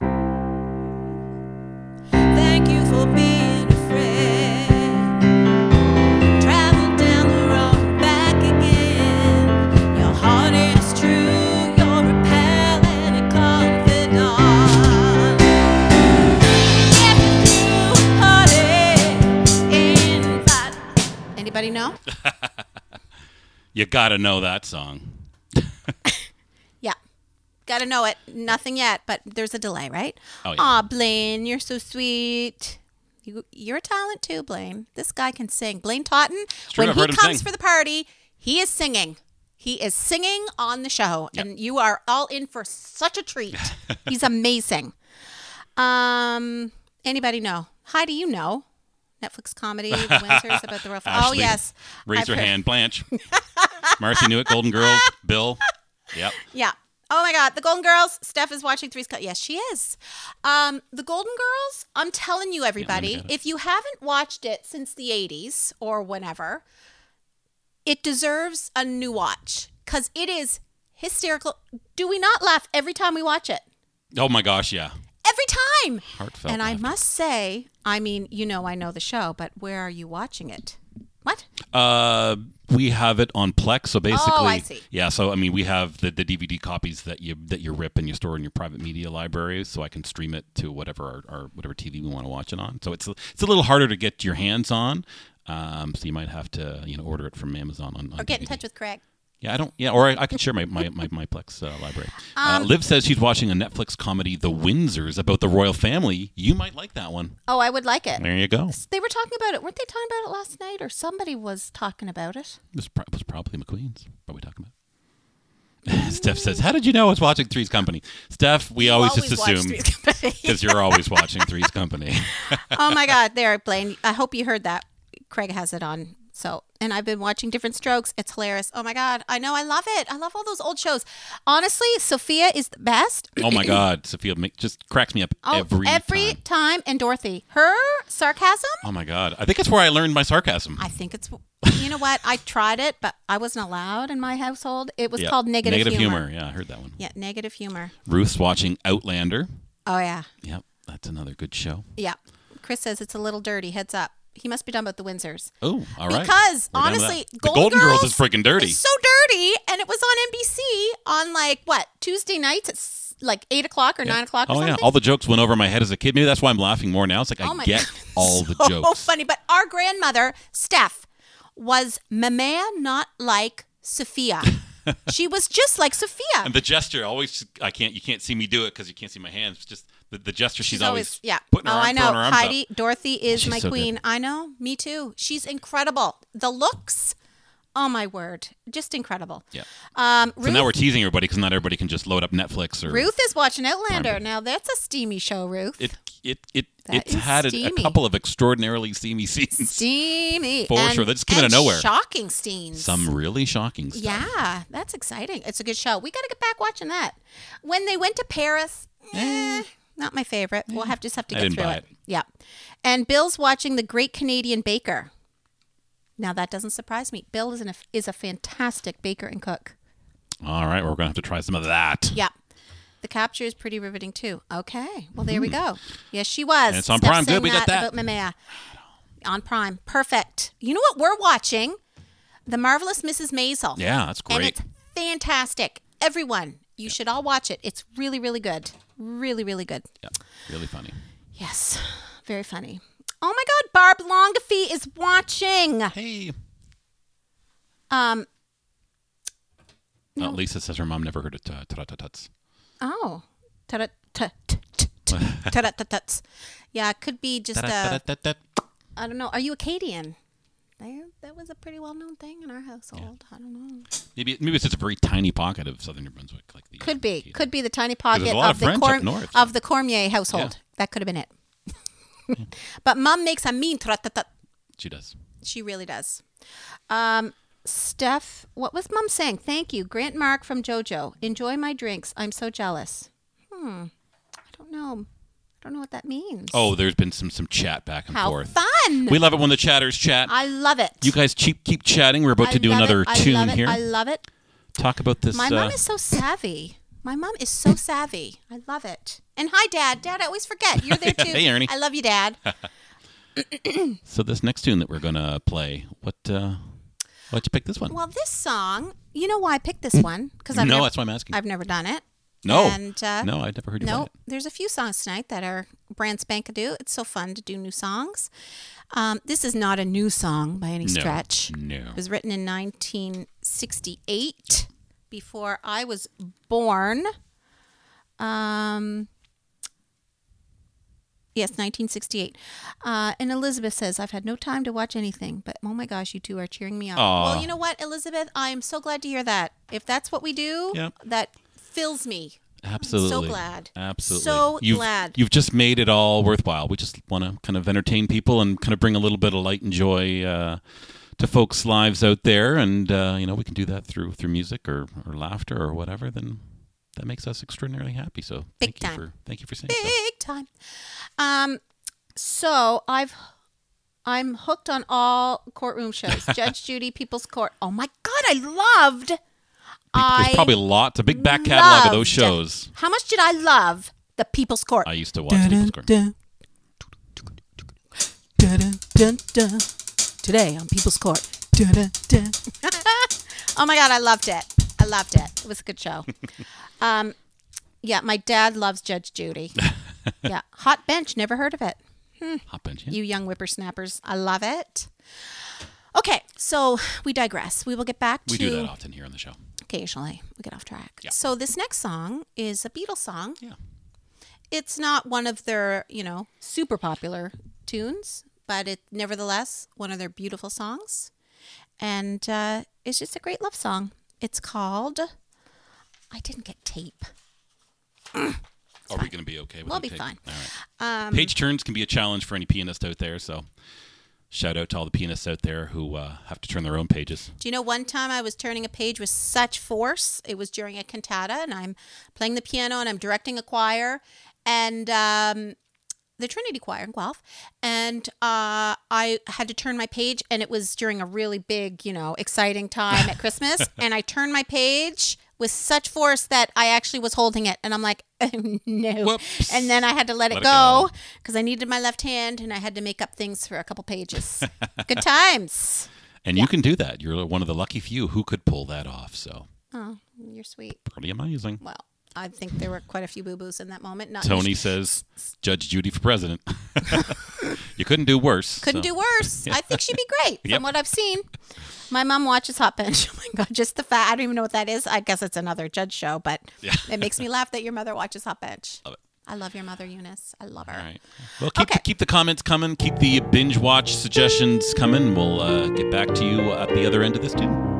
Anybody know? You gotta know that song. Yeah. Got to know it. Nothing yet, but there's a delay, right? Oh, yeah. Aw, Blaine, you're so sweet. You, you're a talent too, Blaine. This guy can sing. Blaine Totten, when I've he comes for the party, he is singing. He is singing on the show, Yep. and you are all in for such a treat. He's amazing. Um, anybody know? Hi, do you know? Netflix comedy, The Windsors about the rough. oh Ashley, yes, Raise I've your heard- hand. Blanche. Marcy knew it. Golden Girls. Bill. Yep. Yeah. Oh my God, the Golden Girls. Steph is watching Three's Cut. Yes, she is. Um, the Golden Girls. I'm telling you, everybody, get it. if you haven't watched it since the '80s or whenever, it deserves a new watch because it is hysterical. Do we not laugh every time we watch it? Oh my gosh, yeah. Every time. Heartfelt. and I must say, I mean, you know, I know the show, but where are you watching it? What? Uh, we have it on Plex. So basically, Oh, I see. yeah. So I mean, we have the, the DVD copies that you that you rip and you store in your private media library, so I can stream it to whatever our, our whatever TV we want to watch it on. So it's a, it's a little harder to get your hands on. Um, so you might have to you know order it from Amazon on. on Or get in touch with Craig. Yeah, I don't. Yeah, or I, I can share my my, my, my Plex uh, library. Um, uh, Liv says she's watching a Netflix comedy, The Windsors, about the royal family. You might like that one. Oh, I would like it. There you go. They were talking about it. Weren't they talking about it last night? Or somebody was talking about it. It was, pro- it was probably McQueen's. What are we talking about? Steph says, "How did you know I was watching Three's Company?" Steph, we always, just assume because you're always watching Three's Company. oh my God, there, Blaine. I hope you heard that. Craig has it on. So, and I've been watching Diff'rent Strokes. It's hilarious. Oh my God, I know. I love it. I love all those old shows. Honestly, Sophia is the best. oh my God, Sophia make, just cracks me up Oh, every, time. time. And Dorothy, her sarcasm. Oh my God, I think it's where I learned my sarcasm. I think it's. You know what? I tried it, but I wasn't allowed in my household. It was Yeah. called negative, negative humor. Yeah, I heard that one. Yeah, negative humor. Ruth's watching Outlander. Oh yeah, Yep, that's another good show. yeah. Chris says it's a little dirty. Heads up. He must be done about the Windsors. Oh, all right. Because We're honestly, Golden, Golden Girls, is freaking dirty. So dirty, and it was on NBC on like what Tuesday nights at like eight o'clock or nine o'clock. Or oh yeah, all the jokes went over my head as a kid. Maybe that's why I'm laughing more now. It's like Oh I get God. all the jokes. so funny. But our grandmother, Steph, was Mamea, not like Sophia. she was just like Sophia. And the gesture always I can't you can't see me do it because you can't see my hands. Just the, the gesture she's, She's always, yeah. putting her oh, arm, I know. her arms Heidi, up. Dorothy is She's my so good. queen. I know. Me too. She's incredible. The looks. Oh my word, just incredible. Yeah. Um, So now we're teasing everybody because not everybody can just load up Netflix or Ruth is watching Outlander. Now that's a steamy show, Ruth. it it it That it's had a, a couple of extraordinarily steamy scenes. steamy. For and, sure. That just came out of nowhere. Shocking scenes. Some really shocking stuff. Yeah, that's exciting. It's a good show. We got to get back watching that. When they went to Paris, eh, not my favorite. We'll have just have to I get didn't through buy it. it. Yeah. And Bill's watching The Great Canadian Baker. Now that doesn't surprise me. Bill is an, is a fantastic baker and cook. All right, we're gonna have to try some of that. Yeah. The capture is pretty riveting too. Okay. Well, there we go. Yes, she was. Hmm. And it's on Prime. Good, we got that. About Mamea. On Prime. Perfect. You know what we're watching? The Marvelous Mrs. Maisel. Yeah, that's And great. it's fantastic. Everyone, you should all watch it. It's really, really good. Really, really good. Yeah, really funny. Yes. Very funny. Oh my God, Barb Longafee is watching. Hey. Um. Uh, Lisa says her mom never heard it. Uh, ta-ta-ta-tuts. Oh. Ta-da- ta- ta- ta- ta- ta-da-ta-tuts. Yeah, it could be just Ta-ta-ta-ta-tat. I don't know. Are you Acadian? There, that was a pretty well-known thing in our household. I don't know. Maybe maybe it's just a very tiny pocket of southern New Brunswick, like the Could be. the- Could be the tiny pocket there's a lot of of the up north. of the Cormier household. That could have been it. but mom makes a mean tra-ta-ta. She does. She really does. Um, Steph, what was mom saying? Thank you. Grant Mark from JoJo. Enjoy my drinks. I'm so jealous. Hmm. I don't know. I don't know what that means. Oh, there's been some some chat back and How forth. fun. We love it when the chatters chat. I love it. you guys keep keep chatting. We're about I to do love another it. I tune love it. here. I love it. Talk about this. My uh, mom is so savvy. My mom is so savvy. I love it. And hi, Dad. Dad, I always forget. You're there too. Hey, Ernie. I love you, Dad. so this next tune that we're gonna play, what uh, why'd you pick this one? Well, this song, you know why I picked this one? Because I've no, never, that's why I'm asking. I've never done it. No, And uh, no, I'd never heard you no, there's a few songs tonight that are brand spank-a-doo. It's so fun to do new songs. Um, this is not a new song by any No, stretch. no. It was written in 1968, before I was born. Um, yes, 1968. Uh, and Elizabeth says, I've had no time to watch anything, but oh my gosh, you two are cheering me on. Well, you know what, Elizabeth? I'm so glad to hear that. If that's what we do, Yep. that fills me. Absolutely. So glad. Absolutely. So you've, glad. You've just made it all worthwhile. We just want to kind of entertain people and kind of bring a little bit of light and joy uh, to folks' lives out there, and uh, you know we can do that through through music or, or laughter or whatever. Then that makes us extraordinarily happy. So Big thank you time. for thank you for saying so. Big time. Um, so I've I'm hooked on all courtroom shows. Judge Judy, People's Court. Oh my God, I loved. I There's probably a lots, a big back catalog of those shows. How much did I love the People's Court? I used to watch People's Court. Today on People's Court. oh my God, I loved it. I loved it. It was a good show. um, yeah, my dad loves Judge Judy. yeah, Hot Bench. Never heard of it. Hot bench, yeah. You young whippersnappers. I love it. Okay, so we digress. We will get back to. we do that often here on the show. occasionally. We get off track. Yeah. So this next song is a Beatles song. Yeah. It's not one of their, you know, super popular tunes, but it nevertheless one of their beautiful songs, and uh, it's just a great love song. It's called. I didn't get tape. Are we going to be okay with that? We'll be tape? fine. All right. Page turns can be a challenge for any pianist out there, so shout out to all the pianists out there who uh, have to turn their own pages. Do you know one time I was turning a page with such force? It was during a cantata, and I'm playing the piano and I'm directing a choir, and um, the Trinity Choir in Guelph, and uh, I had to turn my page, and it was during a really big, you know, exciting time at Christmas, and I turned my page with such force that I actually was holding it, and I'm like, no, Whoops. and then I had to let it Let it go because I needed my left hand, and I had to make up things for a couple pages. Good times. And you can do that. You're one of the lucky few who could pull that off. So Oh, you're sweet. pretty amazing. Well, I think there were quite a few boo boos in that moment. Not Tony says, Judge Judy for president. you couldn't do worse. couldn't so- do worse. I think she'd be great Yep. from what I've seen. My mom watches Hot Bench. Oh my god, just the fact I don't even know what that is. I guess it's another judge show, but Yeah. it makes me laugh that your mother watches Hot Bench. Love it. I love your mother, Eunice. I love her. All right. Well, keep, Okay. the, keep the comments coming. Keep the binge watch suggestions coming. We'll uh, get back to you at the other end of this, too.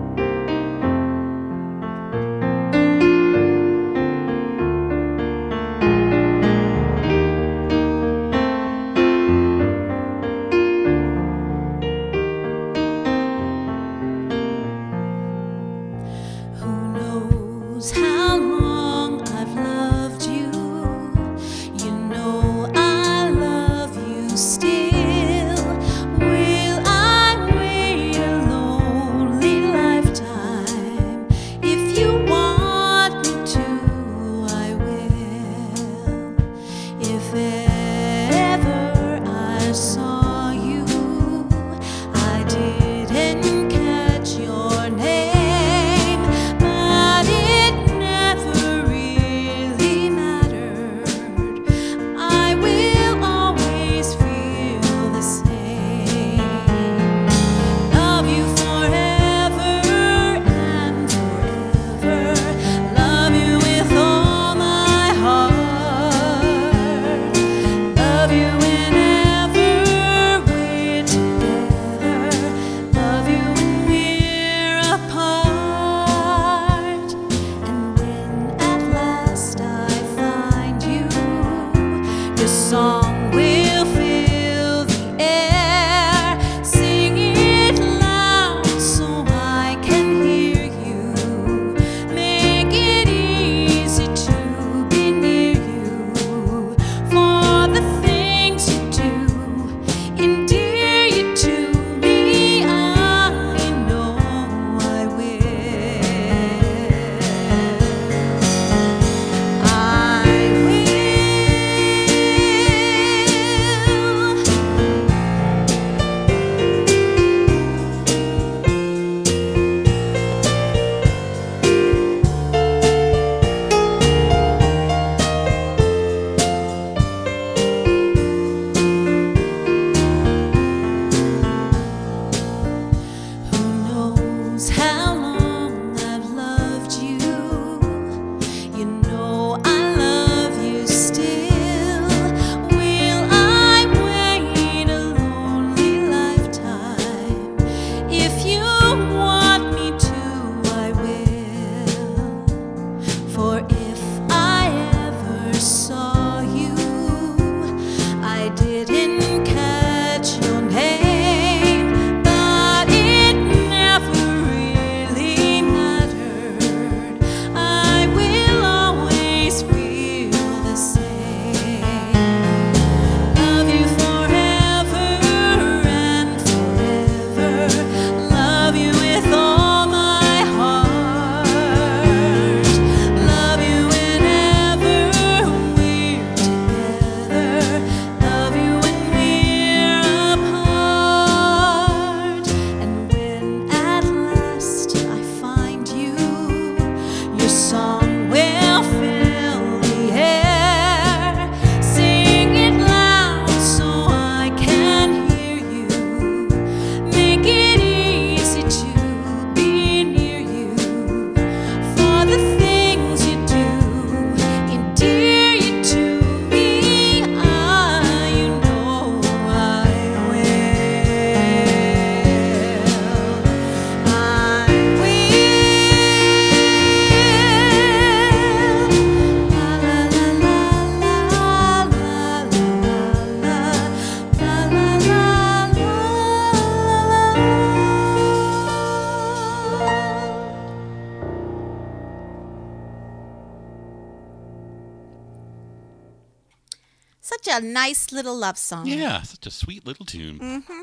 Nice little love song. Yeah, such a sweet little tune. Mm-hmm.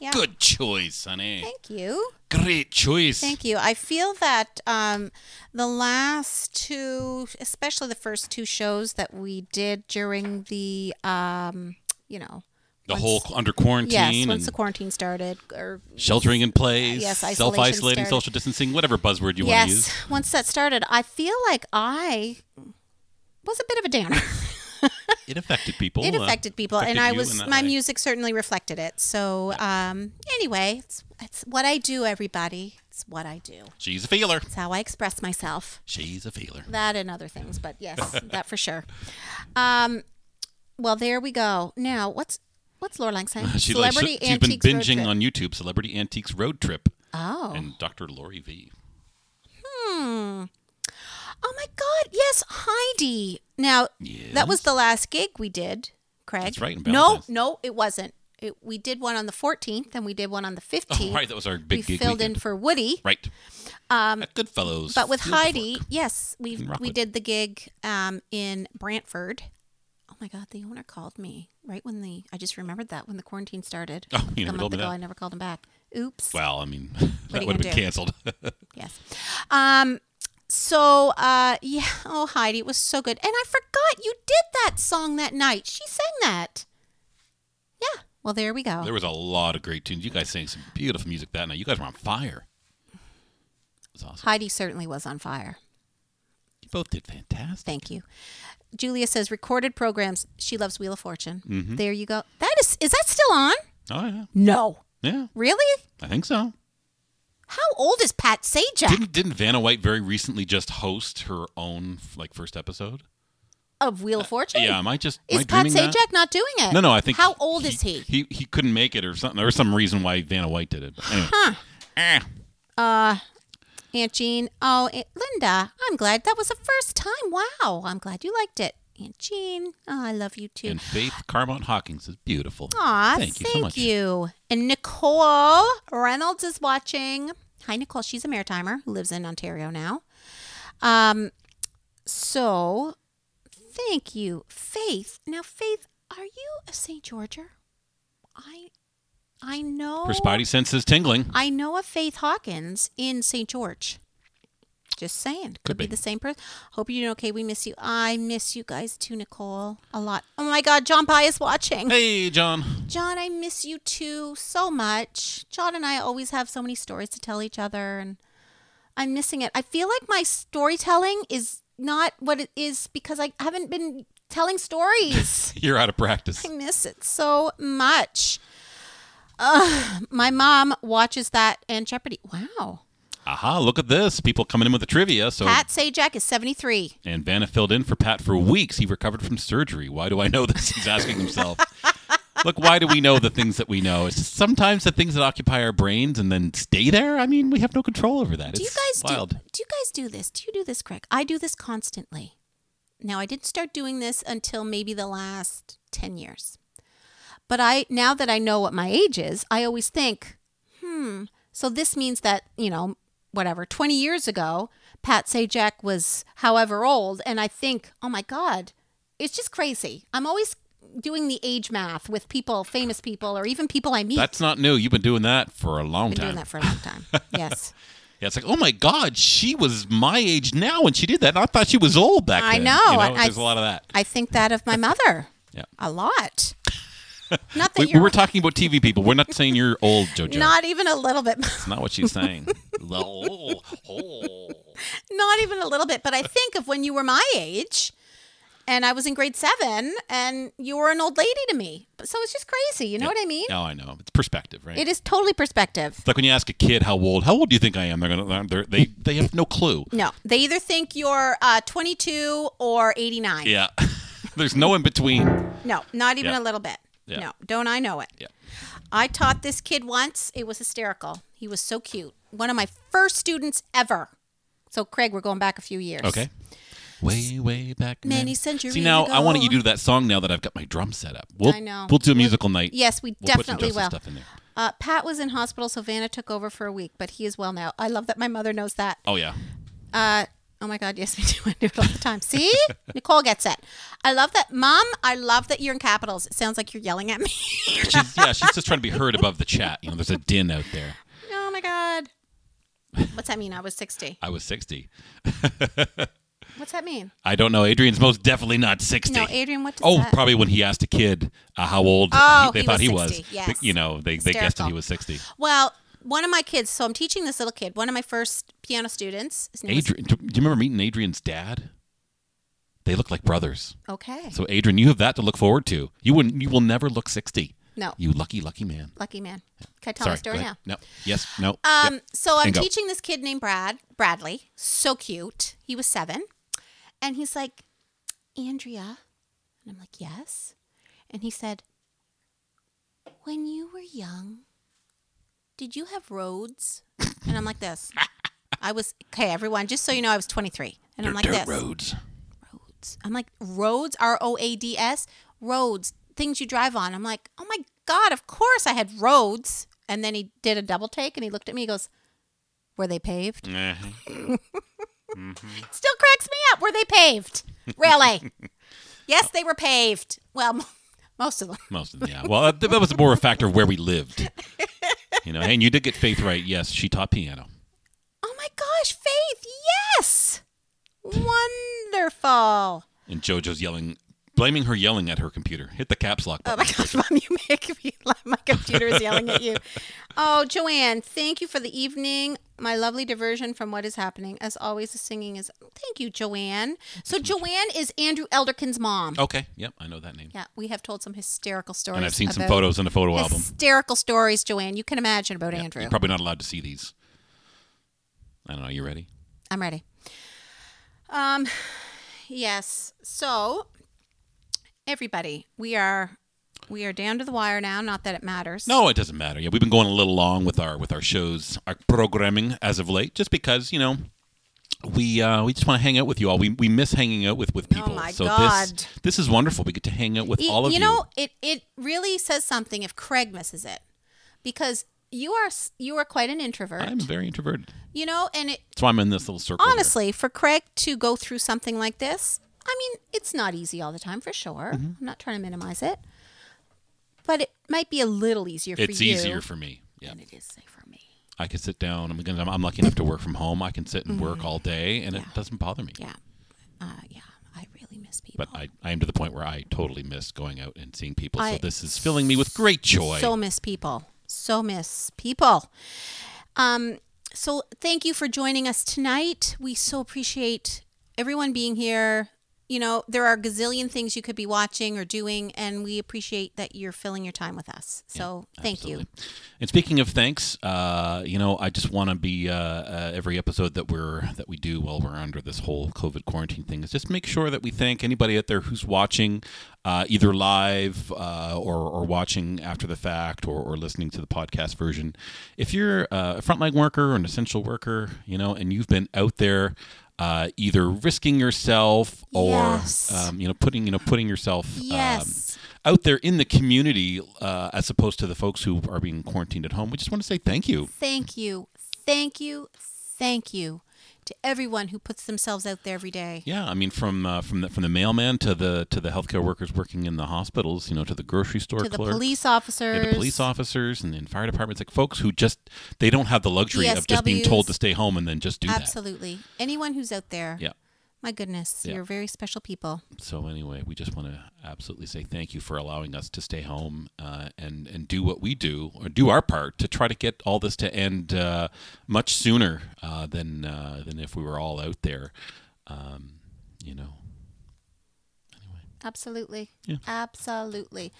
Yeah. Good choice, honey. Thank you. Great choice. Thank you. I feel that um, the last two, especially the first two shows that we did during the, um, you know, The once- whole under quarantine yes, once the quarantine started, or sheltering in place, Yes, self-isolating, social distancing, whatever buzzword you want to use. yes, once that started, I feel like I was a bit of a downer. It affected people. it uh, affected people, affected and I was my way. music certainly reflected it. So um, anyway, it's, it's what I do. Everybody, it's what I do. She's a feeler. It's how I express myself. She's a feeler. That and other things, but yes, that for sure. Um, well, there we go. Now, what's what's Laura Lang saying? She, Celebrity she, has been binging on YouTube Celebrity Antiques Road Trip Oh, and Dr. Lori V. oh my God! Yes, Heidi. Now that was the last gig we did, Craig. That's right, in No, no, it wasn't. It, we did one on the 14th, and we did one on the 15th. Oh, right, that was our big we gig filled weekend. in for Woody. Right. Um, At Goodfellows. But with Heidi, yes, we we did the gig um, in Brantford. Oh my God, the owner called me right when the I just remembered that when the quarantine started. Oh, you a never month told me ago, that. I never called him back. Oops. Well, I mean, that would have been do? canceled. Yes. Um. So, uh, yeah. Oh, Heidi, it was so good, and I forgot you did that song that night. She sang that. Yeah. Well, there we go. there was a lot of great tunes. You guys sang some beautiful music that night. You guys were on fire. It was awesome. Heidi certainly was on fire. You both did fantastic. Thank you. Julia says recorded programs. She loves Wheel of Fortune. Mm-hmm. There you go. That is is that still on? Oh, yeah. No. Yeah, Really? I think so. How old is Pat Sajak Didn't didn't Vanna White very recently just host her own like first episode? of Wheel of Fortune? Yeah, am I just am Is I Pat dreaming Sajak that? not doing it? No, no, I think How old is he? He he couldn't make it or something. There was some reason why Vanna White did it. But anyway. Eh. Aunt Jean. Oh, Aunt Linda. I'm glad that was the first time. Wow. I'm glad you liked it. Aunt Jean. Oh, I love you too. And Faith Carmont Hawkins is beautiful. Aw, thank you so much. you. And Nicole Reynolds is watching. Hi, Nicole. She's a maritimer who lives in Ontario now. Um, so thank you, Faith. Now, Faith, are you a St. Georger? I, I know. Her spidey senses tingling. I know a Faith Hawkins in St. George. Just saying. Could, Could be. be. the same person. Hope you're doing okay. We miss you. I miss you guys too, Nicole. A lot. Oh my God, John Pye is watching. Hey, John. John, I miss you too so much. John and I always have so many stories to tell each other, and I'm missing it. I feel like my storytelling is not what it is because I haven't been telling stories. You're out of practice. I miss it so much. Uh, my mom watches that and Jeopardy. Wow. Aha! Look at this. People coming in with the trivia. So Pat Sajak is 73. and Vanna filled in for Pat for weeks. He recovered from surgery. Why do I know this? He's asking himself. Look, why do we know the things that we know? It's just sometimes the things that occupy our brains and then stay there. I mean, we have no control over that. Do you guys wild. do? Do you guys do this? Do you do this, Craig? I do this constantly. Now I didn't start doing this until maybe the last ten years, but I now that I know what my age is, I always think, hmm. So this means that you know, whatever, twenty years ago, Pat Sajak was however old, and I think, oh my God, it's just crazy. I'm always doing the age math with people, famous people, or even people I meet. That's not new. You've been doing that for a long time. been time. doing that for a long time. yes. Yeah, it's like, oh my God, she was my age now when she did that. And I thought she was old back then. I then. know, You I- I- There's a lot of that. I think that of my mother. Yeah. A lot. Not that We, you're we were talking about TV people. We're not saying you're old, JoJo. not even a little bit. That's not what she's saying. oh, oh. not even a little bit. But I think of when you were my age and I was in grade seven and you were an old lady to me. So it's just crazy. You know what I mean? Oh, I know. It's perspective, right? It is totally perspective. It's like when you ask a kid how old, how old do you think I am? They're gonna, they're, they, they have no clue. No, they either think you're uh, 22 or 89. Yeah, there's no in between. No, not even Yeah. a little bit. Yeah. No, don't I know it? Yeah. I taught this kid once. It was hysterical. He was so cute. One of my first students ever. So, Craig, we're going back a few years. Okay. Way, way back. Many then. centuries See now, I want you to do that song now that I've got my drum set up. We'll, I know. We'll do a musical night. Yes, we We'll put some definitely will. stuff in there. Uh, Pat was in hospital, so Vanna took over for a week, but he is well now. I love that my mother knows that. Oh yeah. Uh, oh my God, yes, we do. I do it all the time. See? Nicole gets it. I love that. Mom, I love that you're in capitals. It sounds like you're yelling at me. She's, yeah, she's just trying to be heard above the chat. You know, there's a din out there. oh my God. What's that mean? I was 60. I was 60. What's that mean? I don't know. Adrian's most definitely not 60. No, Adrian, what does Oh, that probably when he asked a kid uh, how old Oh, they he thought was he 60, was. yes. You know, they, they guessed that he was 60. Well, one of my kids, so I'm teaching this little kid, one of my first piano students. Name was- Adrian, do you remember meeting Adrian's dad? They look like brothers. okay. So Adrian, you have that to look forward to. You wouldn't. You will never look 60. No, You lucky, lucky man. lucky man. Can I tell Sorry. my story now? No. Yes. No. Um, Yep. so I'm teaching this kid named Brad, Bradley, so cute. He was seven. And he's like, Andrea. And I'm like, yes. And he said, when you were young, did you have roads? And I'm like this. I was, okay, everyone, just so you know, I was 23. And I'm like dirt this. roads. Roads. I'm like, roads, R O A D S, roads, things you drive on. I'm like, oh my God, of course I had roads. And then he did a double take and he looked at me, he goes, were they paved? Eh. Still cracks me up. Were they paved? Really? yes, they were paved. Well, most of them. Most of them, yeah. Well, that, that was more a factor of where we lived. You know, and you did get Faith right. Yes, she taught piano. Oh my gosh, Faith, yes. Wonderful. And JoJo's yelling, blaming her yelling at her computer. Hit the caps lock Button. Oh my gosh, Mom, you make me laugh. My computer is yelling at you. Oh, Joanne, thank you for the evening. My lovely diversion from what is happening. As always, the singing is. Thank you, Joanne. So, Joanne is Andrew Elderkin's mom. Okay. Yep, I know that name. Yeah, we have told some hysterical stories. And I've seen some about- photos in a photo album. Hysterical stories, Joanne. You can imagine about Yeah, Andrew. You're probably not allowed to see these. I don't know. You ready? I'm ready. Um, yes. So, everybody, we are we are down to the wire now. Not that it matters. No, it doesn't matter. Yeah, we've been going a little long with our with our shows, our programming as of late, just because you know we uh, we just want to hang out with you all. We, we miss hanging out with with people. Oh my so God. this this is wonderful. We get to hang out with Y- all of you. you know, it it really says something if Craig misses it, because you are you are quite an introvert. I'm very introverted. you know, and it That's why I'm in this little circle. here. honestly for Craig to go through something like this, I mean, it's not easy all the time for sure. Mm-hmm. I'm not trying to minimize it, but it might be a little easier for it's you. easier for me. Yeah, than it is say for me. I can sit down. I'm, gonna- I'm lucky enough to work from home. I can sit and work all day, and Mm-hmm. It doesn't bother me. Yeah, uh, yeah, I really miss people. But I, I am to the point where I totally miss going out and seeing people. I so this is filling me with great joy. So miss people. So miss people. Um, so thank you for joining us tonight. We so appreciate everyone being here. You know, there are a gazillion things you could be watching or doing, and we appreciate that you're filling your time with us. So thank you. And speaking of thanks, uh, you know, I just want to be uh, uh, every episode that we're that we do while we're under this whole COVID quarantine thing is just make sure that we thank anybody out there who's watching, uh, either live uh, or or watching after the fact or, or listening to the podcast version. If you're uh, a frontline worker or an essential worker, you know, and you've been out there. Uh, either risking yourself or Yes. um, you know putting you know putting yourself um, Yes. out there in the community uh, as opposed to the folks who are being quarantined at home. We just want to say thank you. Thank you. Thank you. Thank you to everyone who puts themselves out there every day. Yeah, I mean from uh, from the from the mailman to the to the healthcare workers working in the hospitals, you know, to the grocery store To the police officers. to the police officers and then fire departments, like folks who just they don't have the luxury of just being told to stay home and then just do that. Absolutely. Anyone who's out there. Yeah. My goodness, Yeah. you're very special people. So anyway, we just want to absolutely say thank you for allowing us to stay home uh, and and do what we do or do our part to try to get all this to end uh, much sooner uh, than uh, than if we were all out there. Um, you know. Anyway. Absolutely. Yeah. Absolutely.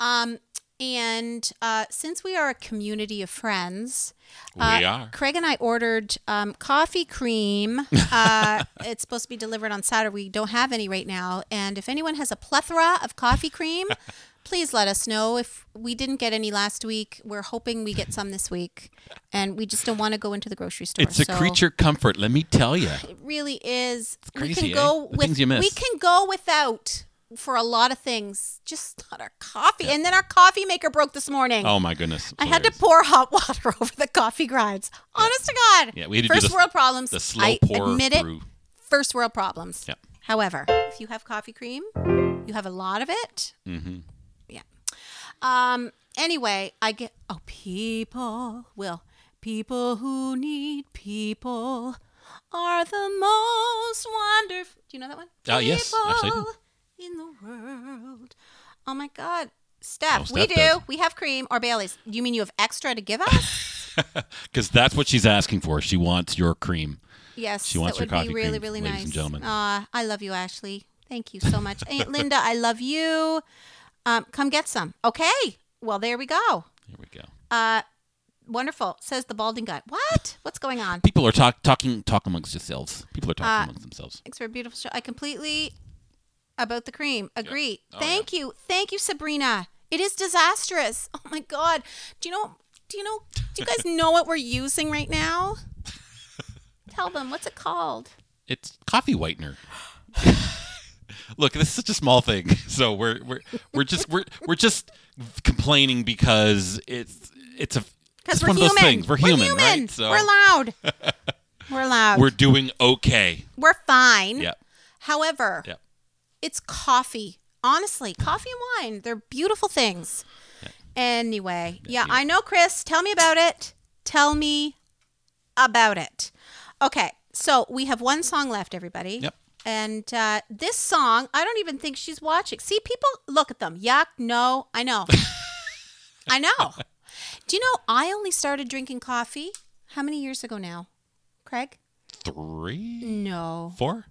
Um, and uh, since we are a community of friends, uh, We are. Craig and I ordered um, coffee cream. Uh, it's supposed to be delivered on Saturday. We don't have any right now. And if anyone has a plethora of coffee cream, please let us know. If we didn't get any last week, we're hoping we get some this week. And we just don't want to go into the grocery store. It's a so- creature comfort, let me tell you. it really is. we crazy, can go eh? The with things you miss. we can go without for a lot of things, just not our coffee. And then our coffee maker broke this morning. Oh my goodness. I had to pour hot water over the coffee grinds. Honest to God. Yeah, we had to do First the- world problems. the slow I pour admit through. it. First world problems. Yeah. However, if you have coffee cream, you have a lot of it. Mm-hmm. Yeah. Um. Anyway, I get. Oh, people will. People who need people are the most wonderful. Do you know that one? Yes, actually I do. People In the world. Oh my God. Steph, Oh, we do. does. We have cream or Bailey's. You mean you have extra to give us? Because that's what she's asking for. She wants your cream. yes. She wants that your would be coffee really, cream, really ladies nice. and gentlemen. Aw, I love you, Ashley. Thank you so much. Aunt Linda, I love you. Um, come get some. Okay. Well, there we go. Here we go. Uh, wonderful. Says the balding guy. What? What's going on? People are talk, talking talk amongst yourselves. People are talking Uh, amongst themselves. Thanks for a beautiful show. I completely about the cream. Agree. Oh, Thank you. Thank you, Sabrina. It is disastrous. Oh my god. Do you know do you know do you guys know what we're using right now? Tell them what's it called? It's coffee whitener. Look, this is such a small thing, so we're we're we're just we're we're just complaining because it's it's a Because it's we're one of human. those things. We're human, right? human. So We're loud. we're loud. we're doing okay. We're, fine. Yeah, However, yeah. It's coffee. Honestly, coffee and wine, they're beautiful things. Anyway, yeah, I know, Chris. Tell me about it. Tell me about it. Okay, so we have one song left, everybody. Yep. And uh, this song, I don't even think she's watching. See, people look at them. Yuck. No, I know. I know. Do you know I only started drinking coffee how many years ago now? Craig? Three, No. four.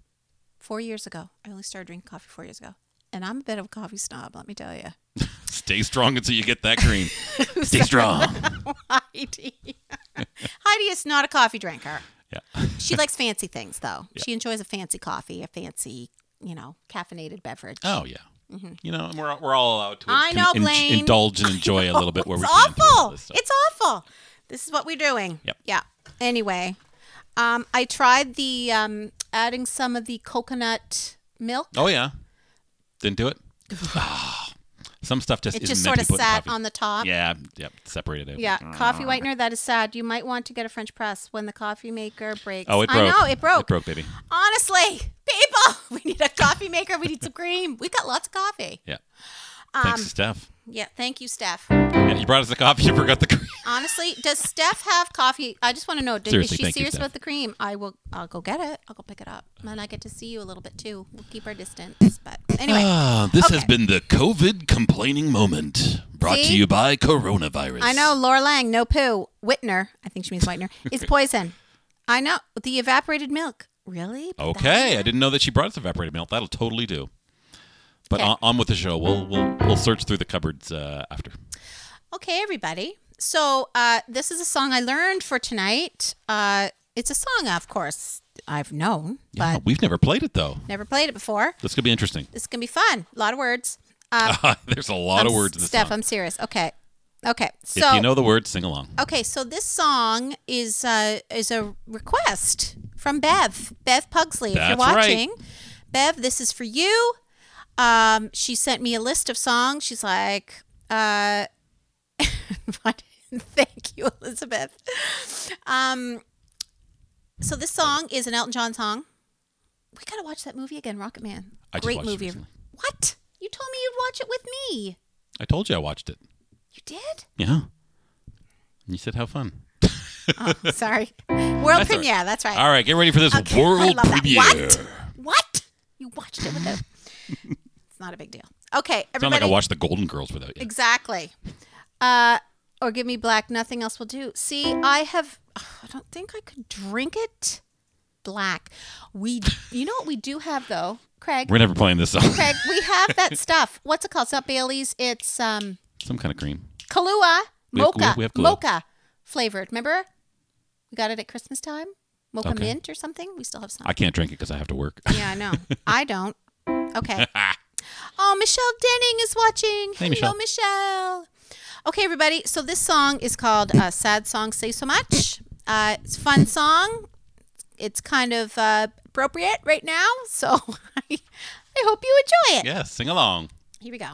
Four years ago. I only started drinking coffee four years ago. And I'm a bit of a coffee snob, let me tell you. Stay strong until you get that cream. Stay strong. Heidi. Heidi is not a coffee drinker. Yeah. She likes fancy things, though. She enjoys a fancy coffee, a fancy, you know, caffeinated beverage. Oh yeah. You know, and we're we're all allowed to Mm-hmm. I know, en- Blaine. indulge and enjoy a little bit where we it's can. through awful. It's awful. This is what we're doing. Yep. Yeah. Anyway, um, I tried the um, adding some of the coconut milk. Oh yeah. Didn't do it. Ah, Some stuff just it just sort of sat on the top. Yeah, yep, separated out. Yeah, coffee whitener. That is sad. You might want to get a French press when the coffee maker breaks. Oh, it broke. I know it broke. It broke, baby. Honestly, people, we need a coffee maker. We need some cream. We got lots of coffee. Yeah. Um, Thanks, Steph. Yeah, thank you, Steph. Yeah, you brought us the coffee. You forgot the cream. Honestly, does Steph have coffee? I just want to know. Did, Seriously, is she thank you, serious Steph. about the cream? I will. I'll go get it. I'll go pick it up, and I get to see you a little bit too. We'll keep our distance, but anyway. Ah, this has Okay. been the COVID complaining moment, brought to See? you by coronavirus. I know Laura Lang, no poo. Whitner, I think she means Whitener, is poison. I know the evaporated milk Really? Okay, I didn't know that she brought us evaporated milk. That'll totally do. But Okay. on, on with the show. We'll we'll we'll search through the cupboards uh, after. Okay, everybody. So uh, this is a song I learned for tonight. Uh, it's a song, of course, I've known, Yeah, but we've never played it though. never played it before. This could be interesting. This is gonna be fun. A lot of words. Uh, There's a lot of I'm- words in this Steph, song. I'm serious. Okay. Okay. So if you know the words, sing along. Okay, so this song is uh, is a request from Bev, Bev Pugsley. if you're That's right. watching, Bev, this is for you. Um, she sent me a list of songs. She's like, uh. Thank you, Elizabeth. Um, so this song is an Elton John song. We gotta watch that movie again, Rocketman. I Great movie. What? You told me you'd watch it with me. I told you I watched it. You did? Yeah. And you said how fun. Oh, sorry. World That's all right. premiere. That's right. All right, get ready for this Okay, world love that. premiere. What? What? You watched it with a. not a big deal. Okay, It's not everybody. like I watched the Golden Girls without you. Exactly. Uh, or give me black. Nothing else will do. See, I have. I don't think I could drink it black. We, you know what we do have though, Craig. We're never playing this song. Craig, we have that stuff. What's it called? It's not Bailey's. It's um Some kind of cream. Kahlua We have- mocha we have Kahlua. mocha flavored. Remember, we got it at Christmas time. Mocha Okay. mint or something. We still have some. I can't drink it because I have to work. Yeah, I know. I don't. Okay. Oh, Michelle Denning is watching. Hey, Hello, Michelle. Michelle. Okay, everybody. So this song is called uh, "Sad Song Say So Much." Uh, it's a fun song. It's kind of uh, appropriate right now, so I, I hope you enjoy it. yes, sing along. Here we go.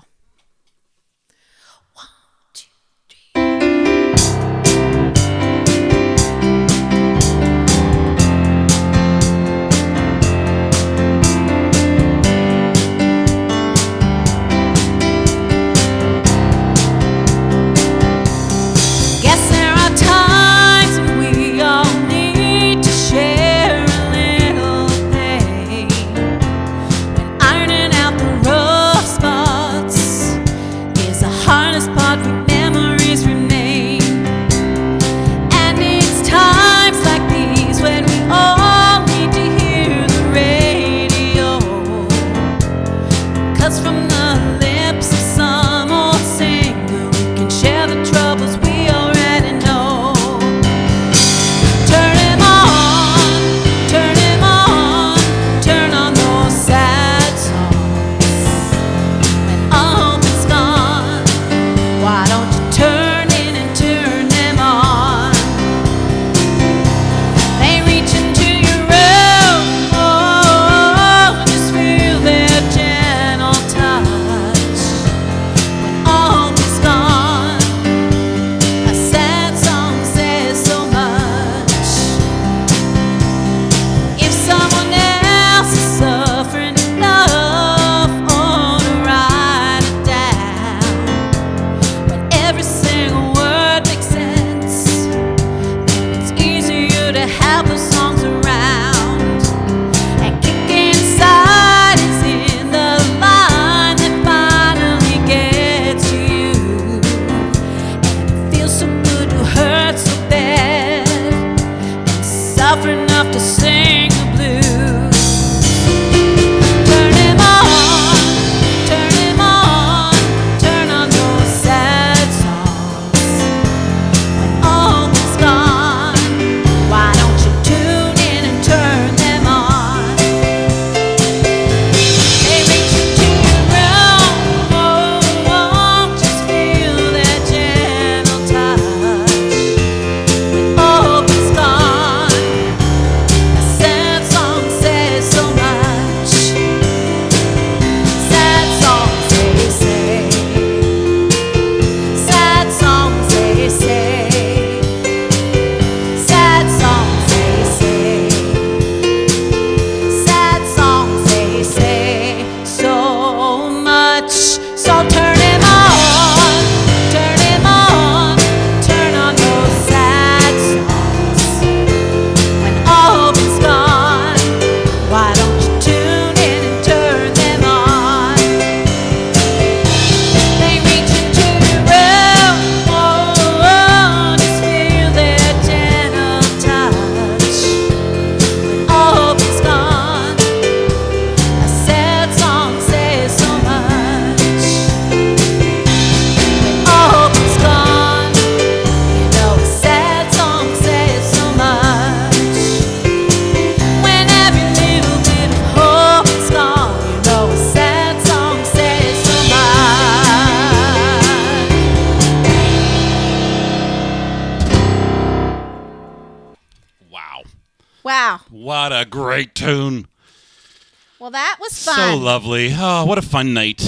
Fun night.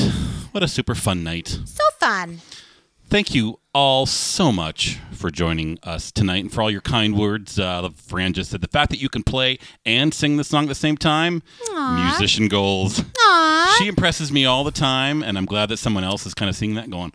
What a super fun night. so fun. Thank you all so much for joining us tonight and for all your kind words. Uh, Fran just said the fact that you can play and sing the song at the same time, Aww. musician goals. Aw. She impresses me all the time, and I'm glad that someone else is kind of seeing that, going,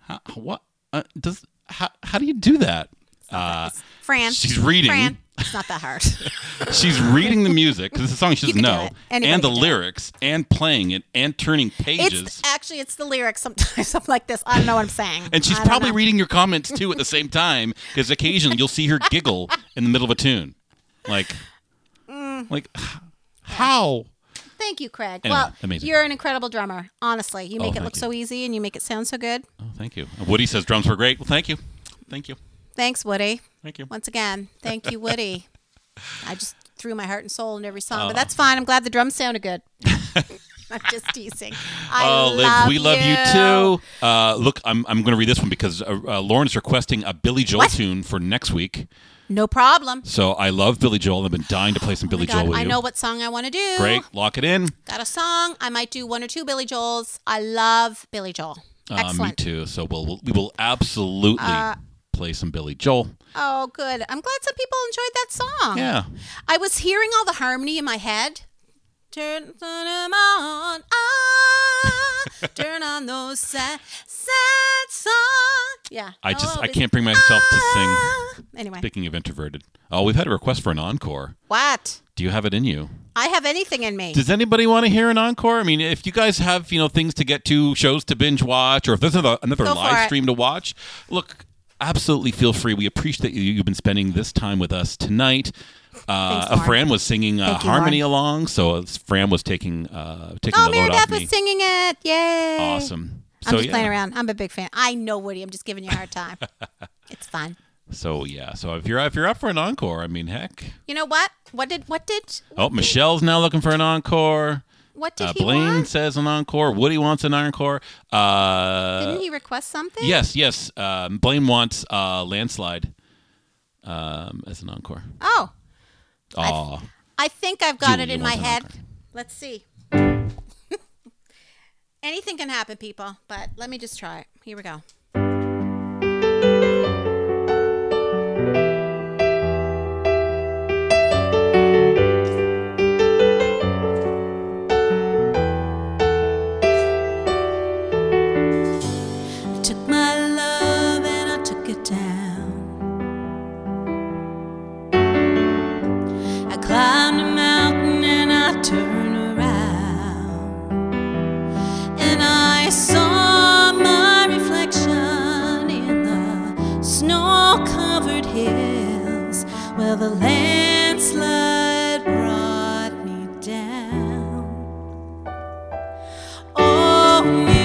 "How- "What uh, does? How, how do you do that?" Uh, Fran. she's reading. Fran. It's not that hard. she's reading the music because it's a song she doesn't do know, and the do it. lyrics, and playing it, and turning pages. it's actually it's the lyrics. Sometimes I'm like this. I don't know what I'm saying. And she's probably know. reading your comments too at the same time because occasionally you'll see her giggle in the middle of a tune, like, Mm. like how? Thank you, Craig. Anyway, well, amazing. you're an incredible drummer. Honestly, you make it look you. so easy and you make it sound so good. Oh, thank you. Woody says drums were great. Well, thank you, thank you, Thanks, Woody. thank you. Once again, thank you, Woody. I just threw my heart and soul in every song, Oh. but that's fine. I'm glad the drums sounded good. I'm just teasing. I Oh, Liv, love we love you, too. Uh, look, I'm, I'm going to read this one because uh, uh, Lauren is requesting a Billy Joel What? tune for next week. No problem. So I love Billy Joel. I've been dying to play some Oh Billy God, Joel with I you. know what song I want to do. Great, lock it in. Got a song. I might do one or two Billy Joels. I love Billy Joel. Uh, me. Uh, too. So we'll, we'll we will absolutely play some Billy Joel. Oh, good. I'm glad some people enjoyed that song. Yeah. I was hearing all the harmony in my head. Turn, turn 'em on, ah, turn on those sad, sad songs. Yeah. I just Oh, I can't bring myself to sing. ah. Anyway, Speaking of introverted, oh, we've had a request for an encore. what? Do you have it in you? I have anything in me. Does anybody want to hear an encore? I mean, if you guys have you know things to get to, shows to binge watch, or if there's another, another live it. stream to watch, look, absolutely feel free. We appreciate you. You've been spending this time with us tonight. Uh, Thanks, Lauren. Fran was singing uh, you, harmony Lauren. along, so it's- Fran was taking uh, taking oh, the Mary load off Beth was singing it. Yay. Awesome. I'm so just yeah. playing around. I'm a big fan. I know Woody. I'm just giving you a hard time. it's fun. So yeah. So if you're if you're up for an encore, I mean, heck. You know what? What did what did Oh, Michelle's now looking for an encore. What did Uh, he Blaine want? says an encore. Woody wants an encore. Uh, Didn't he request something? Yes, yes. Um, Blaine wants uh, landslide um, as an encore. Oh, Aw. I think I've got Julia it in my head. encore. Let's see. Anything can happen, people, but let me just try it. Here we go. Where the landslide brought me down. Oh,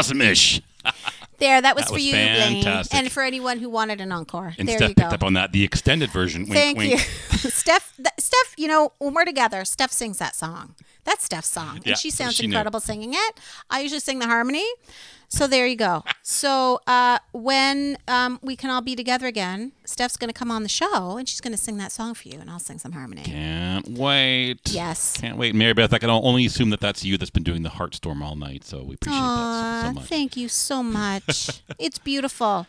Awesome ish. There, that was That for was you, Blaine. fantastic. And for anyone who wanted an encore. And there Steph you go. picked up on that. The extended version. Wink, Thank wink. you. Steph, th- Steph, you know, when we're together, Steph sings that song. That's Steph's song. Yeah, and she so sounds she knew. incredible singing it. I usually sing the harmony. So there you go. so uh, when um, we can all be together again, Steph's going to come on the show and she's going to sing that song for you, and I'll sing some harmony. Can't wait. Yes. Can't wait. Mary Beth, I can only assume that that's you that's been doing the Heartstorm all night. So we appreciate that so, so much. thank you so much. it's beautiful.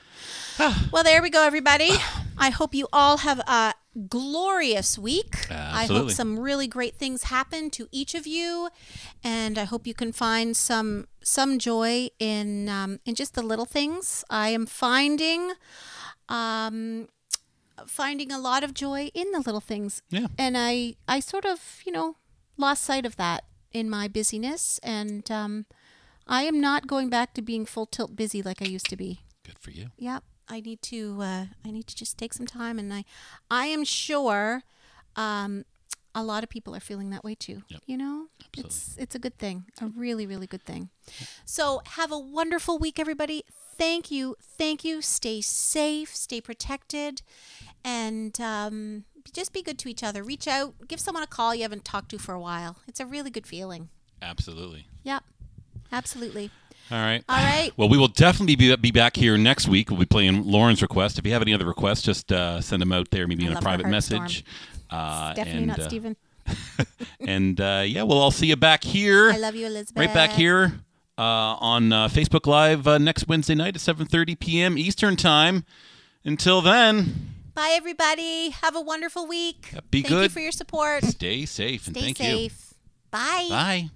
well, there we go, everybody. I hope you all have a glorious week. Absolutely. I hope some really great things happen to each of you, and I hope you can find some some joy in um, in just the little things. I am finding. Um, finding a lot of joy in the little things Yeah. and i i sort of you know lost sight of that in my busyness and um I am not going back to being full tilt busy like I used to be. Good for you. Yep. I need to uh, I need to just take some time and I I am sure um, a lot of people are feeling that way too. Yep. You know? It's it's a good thing. A really, really good thing. So have a wonderful week, everybody. Thank you. Thank you. Stay safe, stay protected, and um, just be good to each other. Reach out, give someone a call you haven't talked to for a while. It's a really good feeling. Absolutely. Yep. Absolutely. All right. All right. Well, we will definitely be, be back here next week. We'll be playing Lauren's request. If you have any other requests, just uh, send them out there, maybe I in a private message. Uh, Definitely and, not uh, Stephen. And uh, yeah, I'll see you back here. I love you, Elizabeth. right back here uh, on uh, Facebook Live uh, next Wednesday night at 7:30 p.m. Eastern Time. Until then, Bye, everybody. Have a wonderful week. be Thank you good. for your support. stay safe and thank you. Stay safe. Bye. Bye.